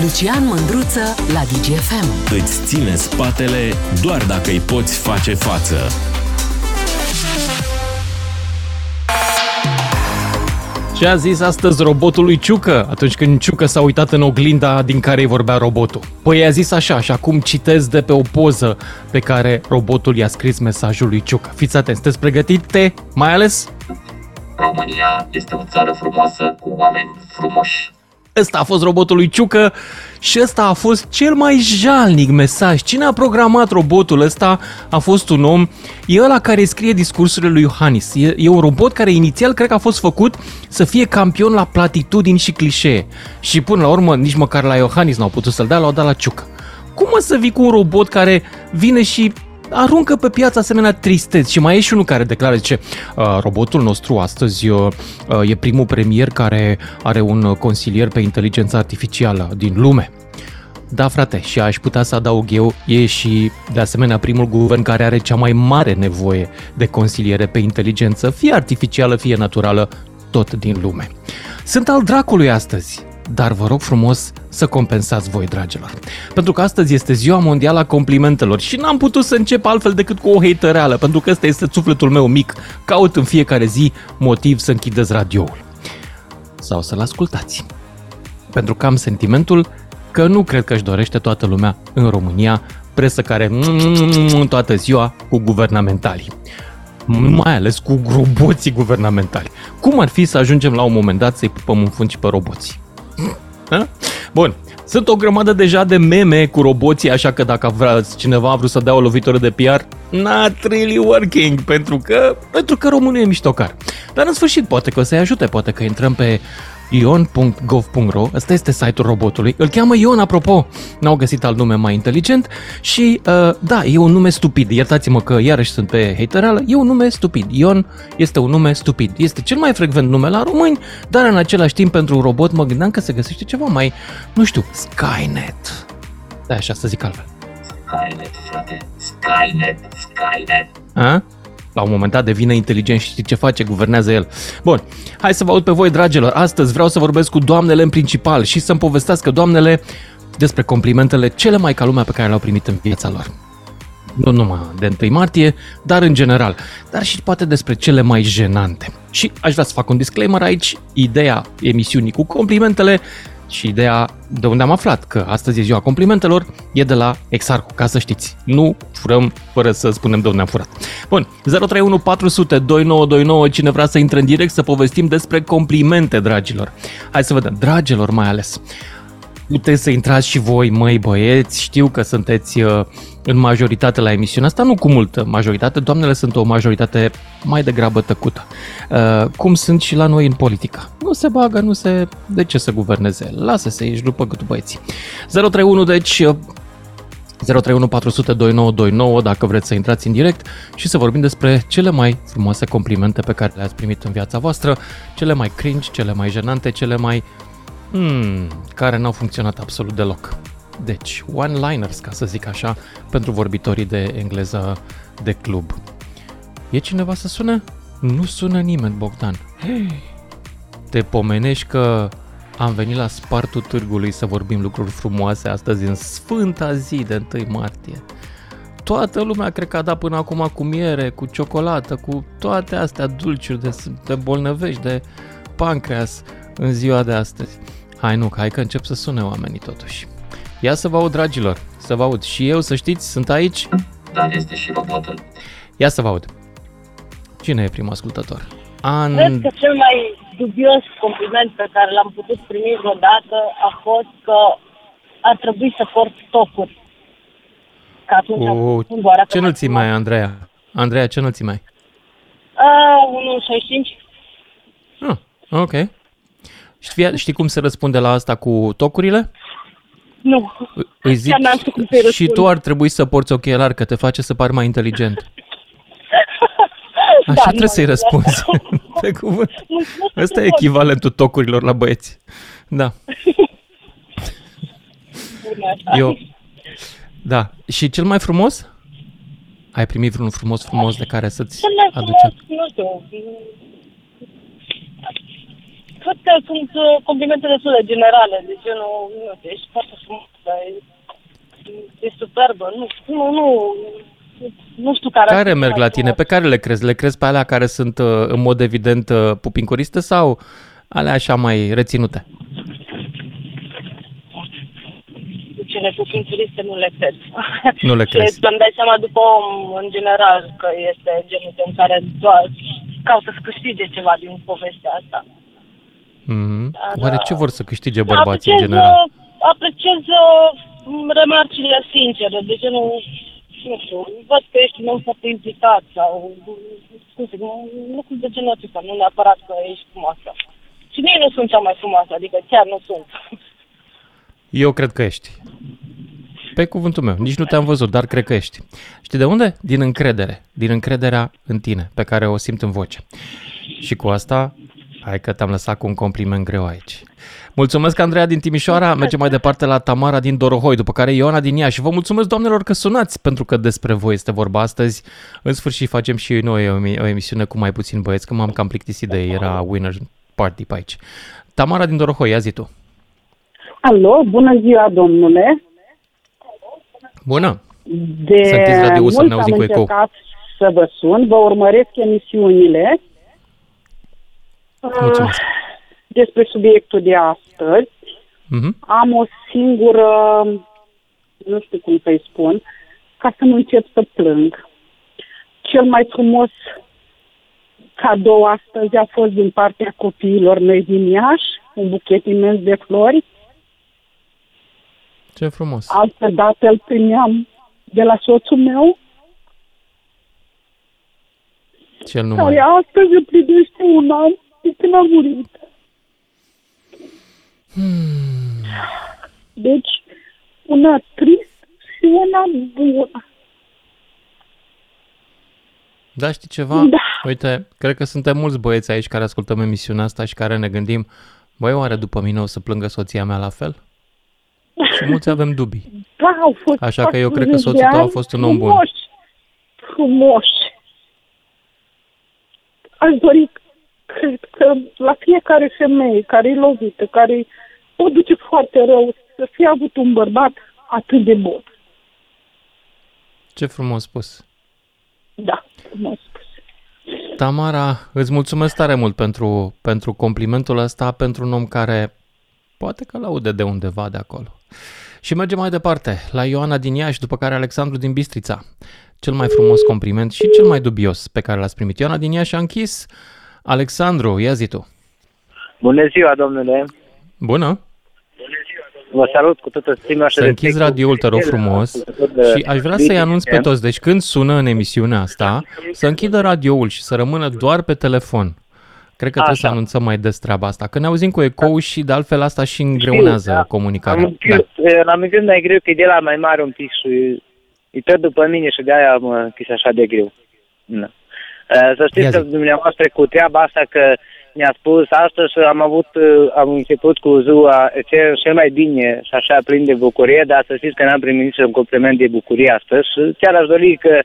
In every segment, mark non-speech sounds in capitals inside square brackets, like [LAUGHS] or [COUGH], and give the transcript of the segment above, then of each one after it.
Lucian Mândruță la DGFM. Îți ține spatele doar dacă îi poți face față. Ce a zis astăzi robotul lui Ciucă atunci când Ciucă s-a uitat în oglinda din care îi vorbea robotul? Păi a zis așa și acum citez de pe o poză pe care robotul i-a scris mesajul lui Ciucă. Fiți atenți, sunteți pregătite? Mai ales? România este o țară frumoasă cu oameni frumoși. Ăsta a fost robotul lui Ciucă și ăsta a fost cel mai jalnic mesaj. Cine a programat robotul ăsta a fost un om, e ăla care scrie discursurile lui Iohannis. E, e un robot care inițial cred că a fost făcut să fie campion la platitudini și clișee. Și până la urmă nici măcar la Iohannis n-au putut să-l dea, l-au dat la Ciucă. Cum o să vii cu un robot care vine și aruncă pe piață asemenea tristeți și mai e și unul care declară, zice, "Uh, robotul nostru astăzi uh, uh, e primul premier care are un uh, consilier pe inteligență artificială din lume. Da, frate, și aș putea să adaug eu, e și de asemenea primul guvern care are cea mai mare nevoie de consiliere pe inteligență, fie artificială, fie naturală, tot din lume. Sunt al dracului astăzi, dar vă rog frumos să compensați voi, dragilor. Pentru că astăzi este ziua mondială a complimentelor și n-am putut să încep altfel decât cu o hatereală, pentru că ăsta este sufletul meu mic. Caut în fiecare zi motiv să închideți radioul. Sau să-l ascultați. Pentru că am sentimentul că nu cred că își dorește toată lumea în România presă care toată ziua cu guvernamentalii. Mai ales cu roboții guvernamentali. Cum ar fi să ajungem la un moment dat să-i pupăm în fund și pe roboții? Ha? Bun. Sunt o grămadă deja de meme cu roboții, așa că dacă vrea, cineva a vrut să dea o lovitură de PR, not really working, pentru că, pentru că românul e miștocar. Dar în sfârșit, poate că o să-i ajute, poate că intrăm pe ion.gov.ro, ăsta este site-ul robotului, îl cheamă Ion, apropo, n-au găsit alt nume mai inteligent și, uh, da, e un nume stupid, iertați-mă că iarăși sunt pe hatereală, e un nume stupid, Ion este un nume stupid, este cel mai frecvent nume la români, dar în același timp pentru un robot mă gândeam că se găsește ceva mai, nu știu, Skynet, da, așa să zic altfel. Skynet, frate, Skynet, Skynet. A? La un moment dat devine inteligent și știi ce face, guvernează el. Bun, hai să vă aud pe voi, dragilor. Astăzi vreau să vorbesc cu doamnele în principal și să-mi povestească doamnele despre complimentele cele mai ca lumea pe care le-au primit în viața lor. Nu numai de 1 martie, dar în general, dar și poate despre cele mai jenante. Și aș vrea să fac un disclaimer aici, ideea emisiunii cu complimentele și ideea de unde am aflat că astăzi e ziua complimentelor e de la Exarcu, ca să știți. Nu furăm fără să spunem de unde am furat. Bun, 031 400 2929, cine vrea să intre în direct să povestim despre complimente, dragilor. Hai să vedem, dragilor mai ales. Puteți să intrați și voi, măi băieți, știu că sunteți uh, în majoritate la emisiunea asta, nu cu multă majoritate, doamnele sunt o majoritate mai degrabă tăcută, uh, cum sunt și la noi în politică. Nu se bagă, nu se... De ce să guverneze? Lasă-se, ești după câtul băieții. 031, deci... Uh, 031 400 2929 dacă vreți să intrați în direct și să vorbim despre cele mai frumoase complimente pe care le-ați primit în viața voastră, cele mai cringe, cele mai jenante, cele mai hmm, care n-au funcționat absolut deloc. Deci, one-liners, ca să zic așa, pentru vorbitorii de engleză de club. E cineva să sune? Nu sună nimeni, Bogdan. Hei, te pomenești că am venit la spartul târgului să vorbim lucruri frumoase astăzi în sfânta zi de 1 martie. Toată lumea cred că a dat până acum cu miere, cu ciocolată, cu toate astea dulciuri de, de bolnăvești, de pancreas în ziua de astăzi. Hai nu, hai că încep să sune oamenii totuși. Ia să vă aud, dragilor, să vă aud. Și eu, să știți, sunt aici. Dar este și robotul. Ia să vă aud. Cine e primul ascultător? An... Cred că cel mai dubios compliment pe care l-am putut primi vreodată a fost că ar trebui să port tocuri. Că atunci am O, putut doar ce înălțime ai, Andreea? Andreea, ce înălțime ai? Uh, 1,65. Ah, ok. Știi, știi cum se răspunde la asta cu tocurile? Nu. Îi zic, Chiar n-am știut cum să-i și răspund. tu ar trebui să porți ochelari, că te face să pari mai inteligent. [LAUGHS] Așa Da, trebuie nu, să-i nu. răspunzi. [LAUGHS] Pe cuvânt. Mulțumesc Ăsta e frumos. echivalentul tocurilor la băieți. Da. Bine, așa. Eu... Da. Și cel mai frumos? Ai primit vreun frumos frumos de care să-ți Cel mai aduce? frumos, nu știu, cred că sunt uh, complimente destul de generale, de genul, nu știu, ești foarte frumos, e, e superbă, nu, nu, nu, nu știu care... Care merg la tine? Pe care le crezi? Le crezi pe alea care sunt uh, în mod evident uh, pupincuriste sau alea așa mai reținute? Cele pupincuriste nu le cred. Nu le [LAUGHS] crezi. Și îmi dai seama după om, în general, că este genul în care doar caută să câștige ceva din povestea asta. Mm-hmm. Dar, Oare ce vor să câștige Da, bărbații în apreciez, general? uh, Apreciez uh, remarcile sincere, de genul, nu știu, văd că ești un om foarte implicat sau, cum să zic, lucruri de genul acesta, nu neapărat că ești frumoasă. Și nici nu sunt cea mai frumoasă, adică chiar nu sunt. Eu cred că ești. Pe cuvântul meu, nici nu te-am văzut, dar cred că ești. Știi de unde? Din încredere. Din încrederea în tine, pe care o simt în voce. Și cu asta, hai că te-am lăsat cu un compliment greu aici. Mulțumesc, Andreea din Timișoara. Mergem mai departe la Tamara din Dorohoi, după care Ioana din Iași. Vă mulțumesc, doamnelor, că sunați, pentru că despre voi este vorba astăzi. În sfârșit facem și noi o, emi- o emisiune cu mai puțin băieți, că m-am cam plictisit de ei. Era winner party pe aici. Tamara din Dorohoi, ia zi tu. Alo, bună ziua, domnule. Bună! De Să închizi radio-ul să mult ne auzim am cu ecou. încercat să vă sun, vă urmăresc emisiunile Mulțumesc. uh, despre subiectul de astăzi. Mhm. Am o singură, nu știu cum să-i spun, ca să nu încep să plâng. Cel mai frumos cadou astăzi a fost din partea copiilor mei din Iași, un buchet imens de flori. Ce frumos. Altă dată îl primeam de la soțul meu, Cel nu care mai. astăzi împlinește un an de când a murit. Deci, una trist și una bună. Da, știi ceva? Da. Uite, cred că suntem mulți băieți aici care ascultăm emisiunea asta și care ne gândim, băi, oare după mine o să plângă soția mea la fel? Și mulți avem dubii. Da, au fost Așa că eu cred că 40 soțul de tău a ani fost un om bun. frumoși, Frumoși. Aș dori, cred că la fiecare femeie care e lovită, care o duce foarte rău, să fie avut un bărbat atât de bun. Ce frumos spus. Da, frumos spus. Tamara, îți mulțumesc tare mult pentru, pentru complimentul ăsta, pentru un om care poate că laude de undeva de acolo. Și mergem mai departe, la Ioana din Iași, după care Alexandru din Bistrița. Cel mai frumos compliment și cel mai dubios pe care l-ați primit. Ioana din Iași a închis. Alexandru, ia zi tu. Bună ziua, domnule! Bună! Vă salut cu toată stima și Să închizi respectul. radioul, te rog frumos. Și aș vrea să-i anunț pe toți, deci când sună în emisiunea asta, să închidă radioul și să rămână doar pe telefon. Cred că trebuie să Așa. anunțăm mai des treaba asta. Că ne auzim cu ecou și de altfel asta și îngreunează da. comunicarea. Am, Da. da. am gândit mai greu că e de la mai mare un pic și e tot după mine și de-aia mă închis așa de greu. Da. Uh, Să Ia știți că zi. dumneavoastră cu treaba asta că mi-a spus astăzi am avut, uh, am început cu ziua cel, cel mai bine și așa plin de bucurie, dar să știți că n-am primit niciun compliment de bucurie astăzi și chiar aș dori că,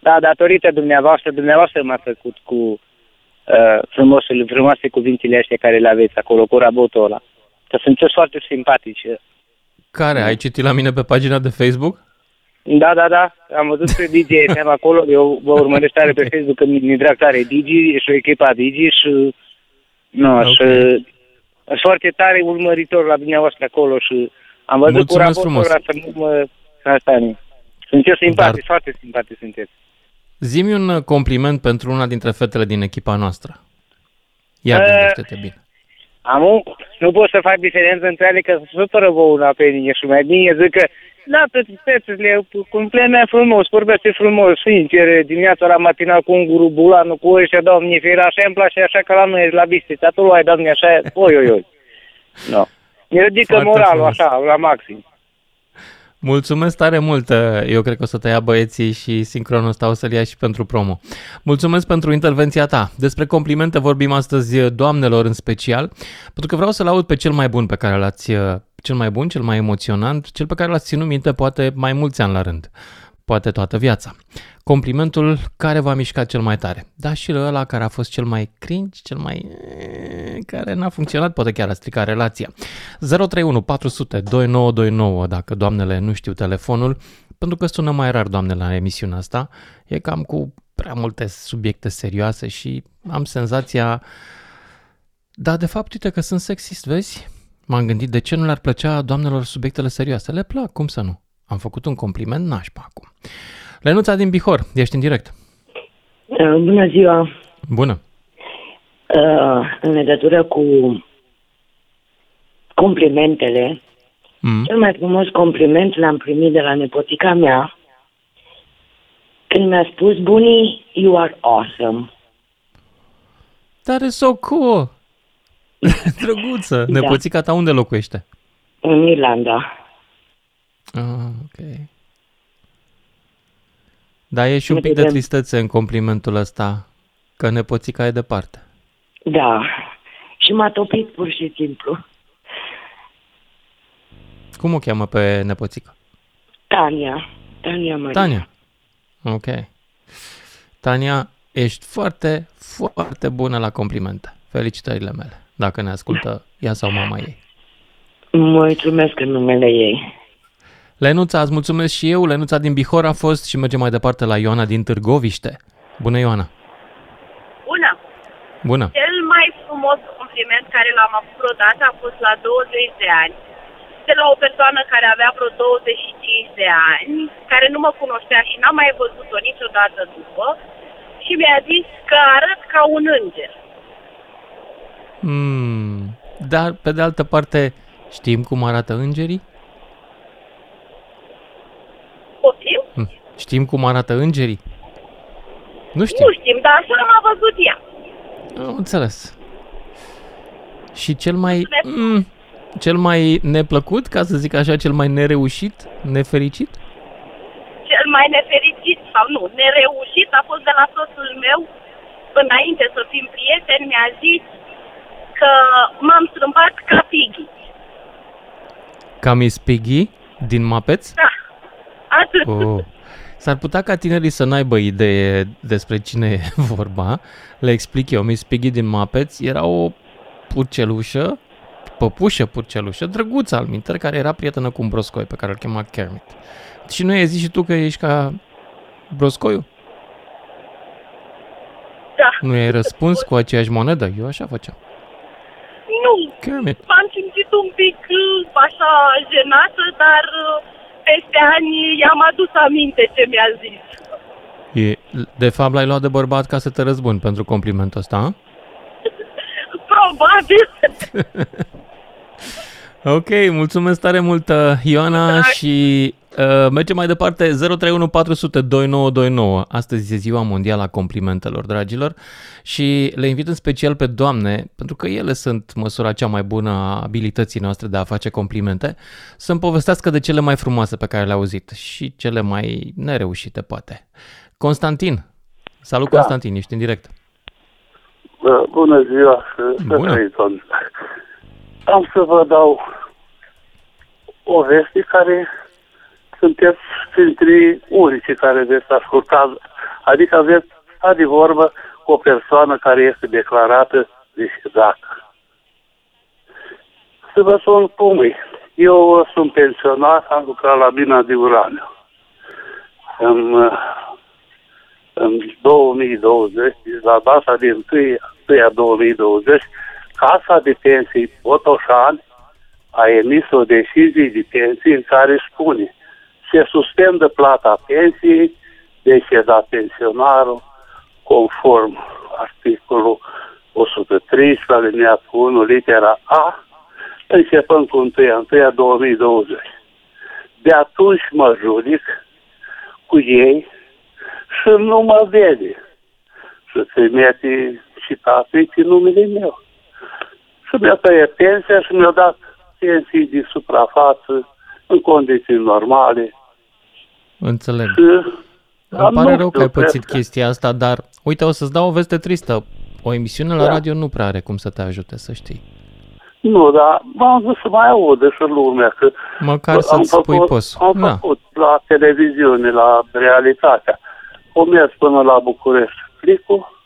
da, datorită dumneavoastră, dumneavoastră m-a făcut cu uh, frumoasele, frumoase cuvintele astea care le aveți acolo, cu rabotul ăla. Că sunteți foarte simpatice. Care? Ai citit la mine pe pagina de Facebook? Da, da, da. Am văzut pe DJ FM acolo. Eu vă urmăresc tare pe Facebook că mi drag tare Digi și o echipa Digi și... Nu, Ok. și... Sunt foarte tare urmăritor la dumneavoastră acolo și am văzut Mulțumesc cu frumos. raportul ăla să nu mă... Asta nu. Sunteți simpatici, Dar- foarte simpatici sunteți. Zimi un uh, compliment pentru una dintre fetele din echipa noastră. Ia Eh, gândește-te bine. Am un... Nu pot să fac diferență între ele că sunt supără vouă una pe mine și mai bine zic că da, pe fețele, complemea frumos, vorbește frumos, sincer, dimineața la matinal cu un guru bulanul, cu ăștia, doamne, fie așa îmi place așa că la noi la bistița, tu ai doamne așa, oi, oi, oi. No. Mi ridică Foarte moralul frumos. așa, la maxim. Mulțumesc tare mult. uh, Eu cred că o să te ia băieții și sincronul ăsta o să-l ia și pentru promo. Mulțumesc pentru intervenția ta. Despre complimente vorbim astăzi uh, doamnelor în special, pentru că vreau să-l aud pe cel mai bun pe care l-ați, uh, cel mai bun, cel mai emoționant, cel pe care l-ați ținut minte poate mai mulți ani la rând. poate toată viața. Complimentul care v-a mișcat cel mai tare. Da, și ăla care a fost cel mai cringe, cel mai... eh, care n-a funcționat, poate chiar a stricat relația. 031 400 2929, dacă doamnele nu știu telefonul, pentru că sună mai rar doamnele la emisiunea asta, e cam cu prea multe subiecte serioase și am senzația... Da, de fapt, uite că sunt sexist, vezi? M-am gândit de ce nu le-ar plăcea doamnelor subiectele serioase. Le plac, cum să nu? Am făcut un compliment nașpa acum. Lenuța din Bihor, ești în direct. Uh, Bună ziua! Bună. Uh, În legătură cu complimentele, Mm. cel mai frumos compliment l-am primit de la nepotica mea când mi-a spus, Bunii, you are awesome. That is so cool! [LAUGHS] Drăguță! Da. Nepoțica ta unde locuiește? În Irlanda. Ah, ok. Dar e și un Ne pic de vedem. tristețe în complimentul ăsta, că nepoțica e departe. Da. Și m-a topit pur și simplu. Cum o cheamă pe nepoțică? Tania. Tania Maria. Tania. Ok. Tania, ești foarte, foarte bună la complimente. Felicitările mele. Dacă ne ascultă ea sau mama ei. Mulțumesc în numele ei. Lenuța, îți mulțumesc și eu. Lenuța din Bihor a fost și mergem mai departe la Ioana din Târgoviște. Bună, Ioana! Bună! Bună! Cel mai frumos compliment care l-am avut vreodată a fost la 20 de ani. De la o persoană care avea vreo 25 de ani, care nu mă cunoștea și n-am mai văzut-o niciodată după, și mi-a zis că arăt ca un înger. Mm, dar, pe de altă parte, știm cum arată îngerii? Poftim? Hm, Știm cum arată îngerii? Nu știm. Nu știm, dar așa m-a văzut ea. Am înțeles. Și cel mai... Mm, cel mai neplăcut, ca să zic așa, cel mai nereușit, nefericit? Cel mai nefericit, sau nu, nereușit a fost de la soțul meu, înainte să fim prieteni, mi-a zis că m-am strâmbat ca Piggy. Ca Miss Piggy din Muppets? Da, atât. Oh. S-ar putea ca tinerii să n-aibă idee despre cine e [LAUGHS] vorba. Le explic eu. Miss Piggy din Muppets era o purcelușă, păpușă purcelușă, drăguță al minter, care era prietenă cu un broscoi pe care îl chema Kermit. Și nu ai zis și tu că ești ca broscoiul? Da. Nu ai răspuns cu aceeași monedă? Eu așa făceam. Nu, Kermit. m-am simțit un pic uh, așa jenată, dar uh, peste ani i-am adus aminte ce mi-a zis. E, de fapt, l-ai luat de bărbat ca să te răzbuni pentru complimentul ăsta, a? [LAUGHS] Probabil. [LAUGHS] Ok, mulțumesc tare mult, uh, Ioana, și uh, mergem mai departe, 031 400 2929. Astăzi e ziua mondială a complimentelor, dragilor, și le invit în special pe doamne, pentru că ele sunt măsura cea mai bună a abilității noastre de a face complimente, să-mi povestească de cele mai frumoase pe care le-au auzit și cele mai nereușite, poate. Constantin, salut Da. Constantin, ești în direct. Bă, Bună ziua și să Bună. trăiți, domnule. Am să vă dau o veste care sunteți printre unicii care veți asculta, adică veți sta de vorbă cu o persoană care este declarată discretă. Să vă spun cum e. Eu sunt pensionat, am lucrat la mina de uraniu. În, uh, în 2020, la data de 1 1 2020, Casa de Pensii Botoșani a emis o decizie de pensii în care spune se suspendă plata pensiei deceda pensionarul conform articolul 113 alineatul 1 litera A începând cu 1 1 2020. De atunci mă judic cu ei și nu mă vede. Și trimite și tatăl pe numele meu. Și mi-a tăiat pensia și mi-a dat pensii de suprafață în condiții normale. Înțeleg. Și Îmi am pare nu rău că știu, ai pățit cred că- chestia asta, dar uite, o să-ți dau o veste tristă. O emisiune la Da. radio nu prea are cum să te ajute, să știi. Nu, dar m-am zis să mai audă și lumea că Măcar să-ți spui posul. Am Da. făcut la la televiziune, la realitatea. O mers până la București plicul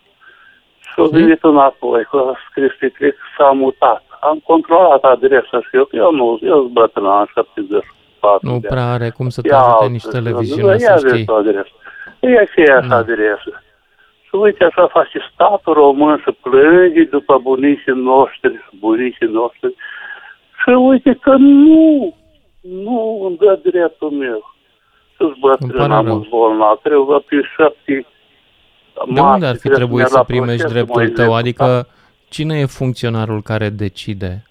și a venit înapoi, că a scris pe plic, s-a mutat. Am controlat adresa și eu, eu nu, eu sunt bătrân, am 74 Nu de prea are cum să te Ia ajute altă, nici nu, televiziunea, ia să vezi știi. o adresă. Ia și ea Da. adresă. Și uite, așa face statul român să plânge după bunicii noștri, bunicii noștri. Și uite că nu, nu îmi dă dreptul meu. Să-ți Îmi bătrân, pare am rău. un bolnav, trebuie pe șapte De unde ar fi trebuit să primești proces, dreptul mă tău? executa. Adică cine e funcționarul care decide?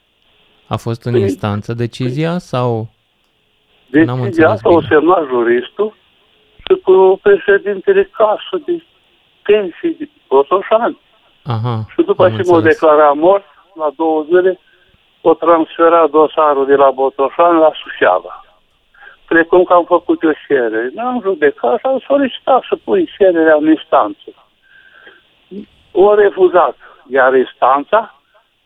A fost în Păi- instanță decizia sau... N-am Decizia înțeles asta o bine. semna juristul și cu președintele casă de pensii de Botoșani. Aha, Și după am ce m-au înțeles. declarat mort, la două zile, o transfera dosarul de la Botoșani la Suceava. Precum că am făcut eu cerere. N-am judecat și am solicitat să pui cererea în instanță. O refuzat. Iar instanța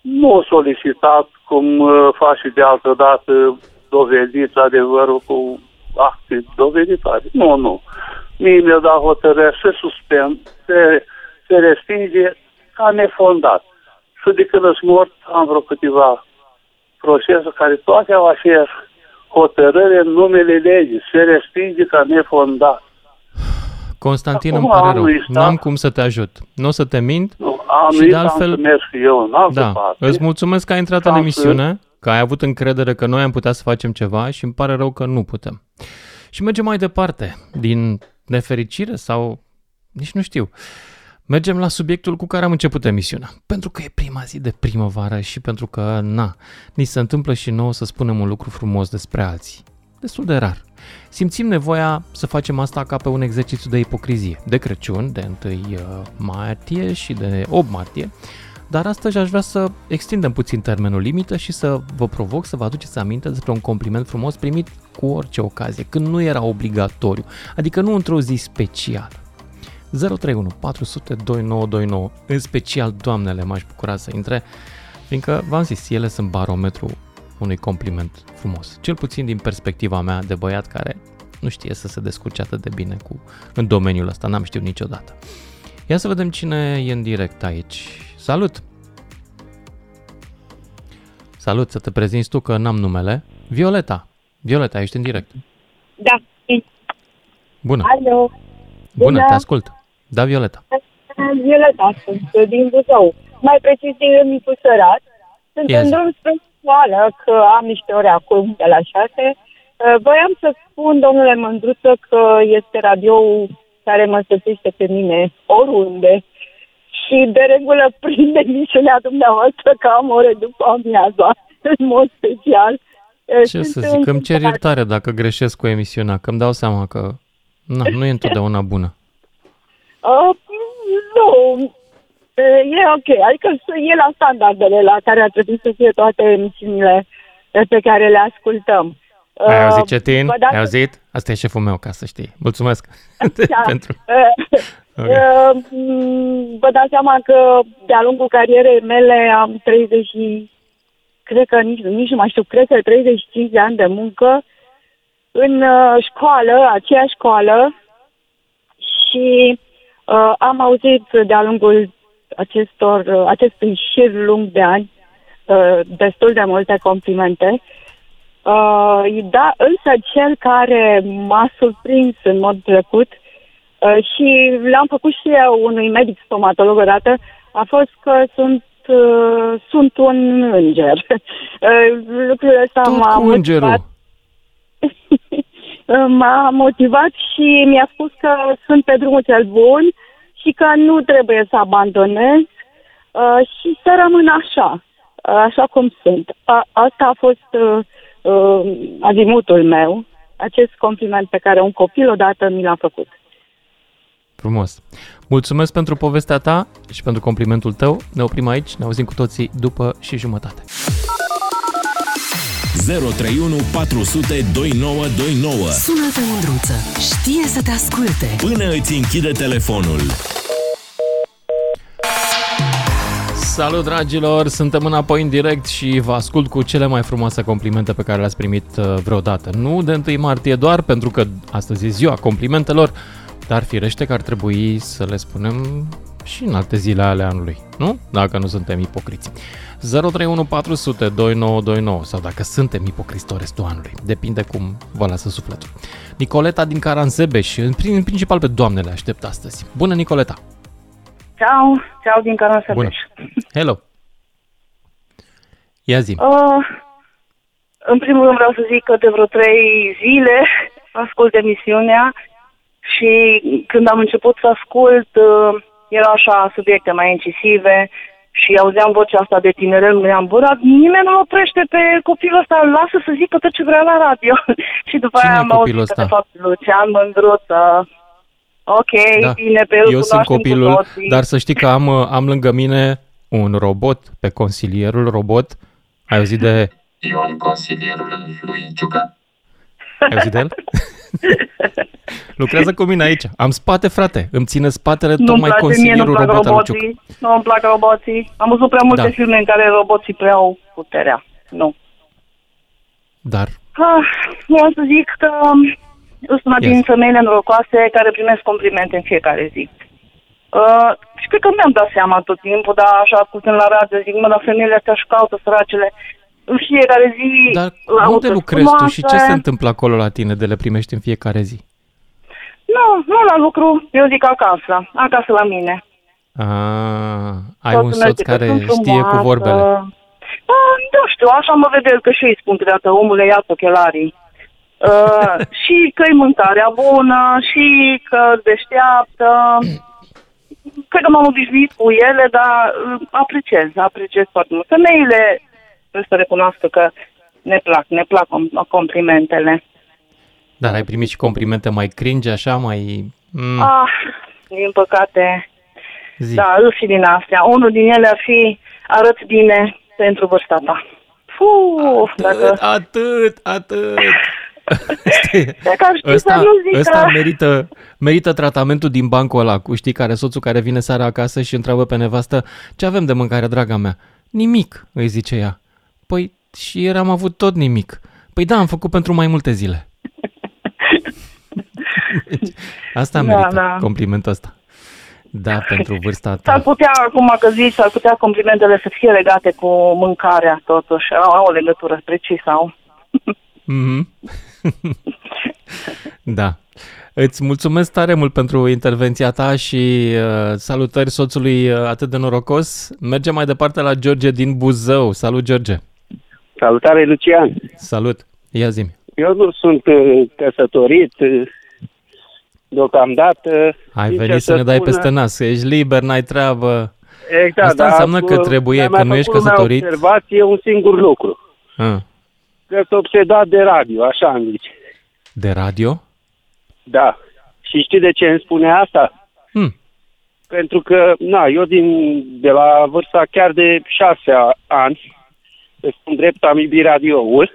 nu a solicitat, cum uh, face de altă dată, dovedit adevărul cu acte doveditoare. Nu, nu. Mie mi-a dat hotărâre să suspend, se, se respinge ca nefondat. Și de când sunt mort, am vreo câteva procese care toate au aceeași hotărâre în numele legii. Se respinge ca nefondat. Constantin, Acum îmi pare am rău. listat. N-am cum să te ajut. Nu o să te mint. Nu, am Și de zis, altfel- am să merg și eu în altă Da, parte. îți mulțumesc că ai intrat în Am emisiune, că ai avut încredere că noi am putea să facem ceva și îmi pare rău că nu putem. Și mergem mai departe, din nefericire sau nici nu știu. Mergem la subiectul cu care am început emisiunea. Pentru că e prima zi de primăvară și pentru că, na, ni se întâmplă și nouă să spunem un lucru frumos despre alții. Destul de rar. Simțim nevoia să facem asta ca pe un exercițiu de ipocrizie. De Crăciun, de 1 uh, martie și de 8 martie, dar astăzi aș vrea să extindem puțin termenul limită și să vă provoc să vă aduceți aminte despre un compliment frumos primit cu orice ocazie, când nu era obligatoriu, adică nu într-o zi specială. 031 400 2929, în special doamnele m-aș bucura să intre, fiindcă, v-am zis, ele sunt barometru unui compliment frumos, cel puțin din perspectiva mea de băiat care nu știe să se descurce atât de bine cu, în domeniul ăsta, n-am știut niciodată. Ia să vedem cine e în direct aici. Salut! Salut, să te prezinți tu că n-am numele. Violeta. Violeta, ești în direct. Da. Bună. Alo. Bună, Bună. te ascult. Da, Violeta. Violeta sunt din Buzău. Mai precis din Râmnicu Sărat. Sunt Yes. în drum spre școală, că am niște ore acum de la șase. Uh, Voiam să spun, domnule Mândruță, că este radioul care mă săsește pe mine oriunde și de regulă prinde emisiunea dumneavoastră că am ore după amiaza, în mod special. Uh, Ce sunt să zic, îmi cer încântată. iertare dacă greșesc cu emisiunea, că îmi dau seama că na, nu e întotdeauna bună. Uh, nu, Uh, e ok. Adică e la standardele la care ar trebui să fie toate emisiunile uh, pe care le ascultăm. Ai Uh, auzit cetin? vă dați- Ai auzit? Asta e șeful meu, ca să știi. Mulțumesc [LAUGHS] [LAUGHS] Da. pentru... [LAUGHS] Uh, Ok. uh, m, Vă dați seama că de-a lungul carierei mele am 30 și... Cred că nici, nici nu mai știu, cred că 35 de ani de muncă în uh, școală, aceeași școală și uh, am auzit de-a lungul acestor, uh, acestui șir lung de ani uh, destul de multe complimente. Uh, da, însă cel care m-a surprins în mod plăcut uh, și l-am făcut și eu unui medic stomatolog odată, a fost că sunt uh, sunt un înger. [LAUGHS] Uh, Lucrul ăsta Tot m-a cu îngerul. motivat [LAUGHS] m-a motivat și mi-a spus că sunt pe drumul cel bun și că nu trebuie să abandonez uh, și să rămân așa, uh, așa cum sunt. A, asta a fost uh, uh, azimutul meu, acest compliment pe care un copil odată mi l-a făcut. Frumos. Mulțumesc pentru povestea ta și pentru complimentul tău. Ne oprim aici, ne auzim cu toții după și jumătate. 031 400 2929 Sună-te, Mândruță. Știe să te asculte. Până îți închide telefonul. Salut dragilor, suntem înapoi în direct și vă ascult cu cele mai frumoase complimente pe care le-ați primit uh, vreodată. Nu de 1 martie doar, pentru că astăzi e ziua complimentelor, dar firește că ar trebui să le spunem și în alte zile ale anului, nu? Dacă nu suntem ipocriți. 031 400 2929 sau dacă suntem ipocriți tot restul anului. Depinde cum vă lasă sufletul. Nicoleta din Caransebeș, în prin- în principal pe doamnele aștept astăzi. Bună, Nicoleta! Ceau, ceau din Caransebeș. Bună! Hello! Ia zi. Uh, în primul rând vreau să zic că de vreo trei zile ascult emisiunea și când am început să ascult uh, erau așa subiecte mai incisive și auzeam vocea asta de tinerel, mă gândeam, bă, dar nimeni nu oprește pe copilul ăsta, lasă să zică tot ce vrea la radio. [LAUGHS] și după Cine aia e am auzit copilul că ăsta? de fapt Lucian Mândruță. Ok, Da. bine, pe el Eu sunt cunoaștem cu copilul, toții. dar să știi că am, uh, am lângă mine un robot, pe consilierul robot. Ai auzit de, Ion, consilierul lui Ciucă. ai auzit de el? [LAUGHS] Lucrează cu mine aici. Am spate, frate. Îmi ține spatele Nu-mi tocmai place, mie nu-mi consilierul plac robot al lui Ciucă. roboții. Nu-mi plac roboții. Am văzut prea multe Da. filme în care roboții preau puterea. Nu. Dar, Ah, vreau să zic că um, sunt una Yes. din femeile norocoase care primesc complimente în fiecare zi. Uh, și cred că mi-am dat seama tot timpul, dar așa ascultând la radio, zic, mă, dar femeile astea își caută săracele în fiecare zi. dar laudă unde lucrezi tu și ce frumoase. se întâmplă acolo la tine de le primești în fiecare zi? Nu, nu la lucru, eu zic acasă, acasă la mine. Ah, ai Toată un lumea soț zice că care sunt știe cu frumoasă. vorbele. Ah, nu știu, așa mă vede el că și eu îi spun câteodată, omule, ia ochelarii. Uh, și că e mâncarea bună, și că deșteaptă. Cred că m-am obișnuit cu ele, dar uh, apreciez, apreciez foarte mult. Femeile trebuie să recunoască că ne plac, ne plac com- complimentele. Dar ai primit și complimente mai cringe, așa, mai... Mm, Ah, din păcate, zi. da, îl și din astea. Unul din ele ar fi arăt bine pentru vârsta ta. Fuh, dacă... Atât, atât, atât. Dacă ar ști să Ăsta, nu zică... ăsta merită, merită tratamentul din bancul ăla, cu știi, care soțul care vine seara acasă și întreabă pe nevastă ce avem de mâncare, draga mea? Nimic, îi zice ea. Păi și ieri am avut tot nimic. Păi da, am făcut pentru mai multe zile. [LAUGHS] Deci, asta Da, merită, da. complimentul ăsta. Da, pentru vârsta S-ar ta. putea, acum că zici, s-ar putea complimentele să fie legate cu mâncarea, totuși. Au, au o legătură precisă, au. Mhm. [LAUGHS] da. Îți mulțumesc tare mult pentru intervenția ta și uh, salutări soțului uh, atât de norocos. Mergem mai departe la George din Buzău. Salut, George! Salutare, Lucian! Salut! Ia zi Eu nu sunt uh, căsătorit uh, deocamdată. Ai Sincer venit să ne dai spun, peste nas, ești liber, n-ai treabă. Exact, Asta dar înseamnă că cu- trebuie, mi-a că mai nu ești făcut lumea căsătorit. observație un singur lucru. Ah, Că sunt obsedat de radio, așa am zice. de radio? Da. Și știi de ce îmi spune asta? Hmm. Pentru că, na, eu din, de la vârsta chiar de șase a- ani, sunt drept, am iubit radioul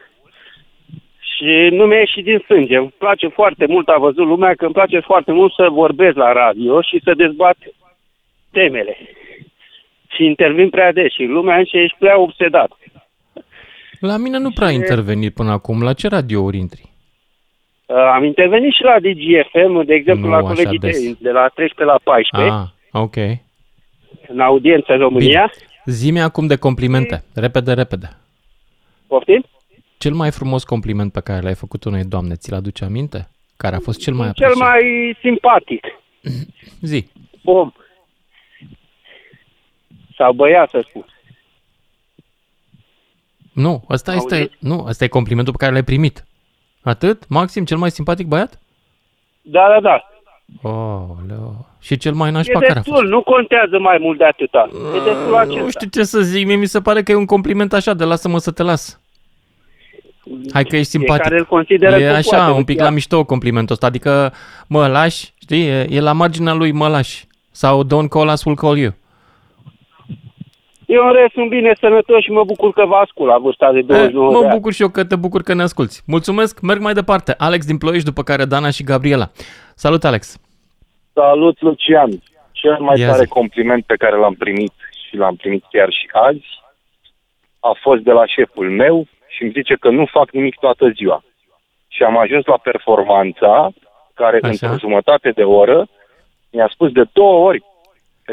și nu mi-a ieșit din sânge. Îmi place foarte mult, a văzut lumea că îmi place foarte mult să vorbesc la radio și să dezbat temele. Și intervin prea des și lumea și ești prea obsedat. La mine nu prea ai intervenit până acum. La ce radiouri intri? Uh, am intervenit și la DGFM, de exemplu, Nu la așa colegii des. tăi, de la 13 la 14, Ah, ok. în audiență în România. Zi-mi acum de complimente. Repede, repede. Poftim? Cel mai frumos compliment pe care l-ai făcut unei doamne, ți-l aduce aminte? Care a fost cel mai Cel apreciat? mai simpatic. Zi. Om. Sau băiat, să spun. Nu, ăsta este, Auzit? nu, ăsta e complimentul pe care l-ai primit. Atât? Maxim, cel mai simpatic băiat? Da, da, da. Oh, leu. Și cel mai E nașpa care a fost? destul, nu contează mai mult de atâta. E destul acesta. Nu știu ce să zic, mie mi se pare că e un compliment așa, de lasă-mă să te las. Hai că ești simpatic. Fiecare îl consideră e cum așa, poate, un pic Lucian. la mișto complimentul ăsta, adică mă lași, știi, e, e la marginea lui mă lași. Sau don't call us, we'll call you. Eu în rest sunt bine sănătos și mă bucur că vă ascult la vârsta de E, 29 de mă ani. bucur și eu că te bucur că ne asculti. Mulțumesc, merg mai departe. Alex din Ploiești, după care Dana și Gabriela. Salut, Alex. Salut, Lucian! Cel mai Ia tare zi. compliment pe care l-am primit și și l-am primit chiar și azi, a fost de la șeful meu și îmi zice că nu fac nimic toată ziua. Și am ajuns la performanța care Așa. într-o jumătate de oră mi-a spus de două ori că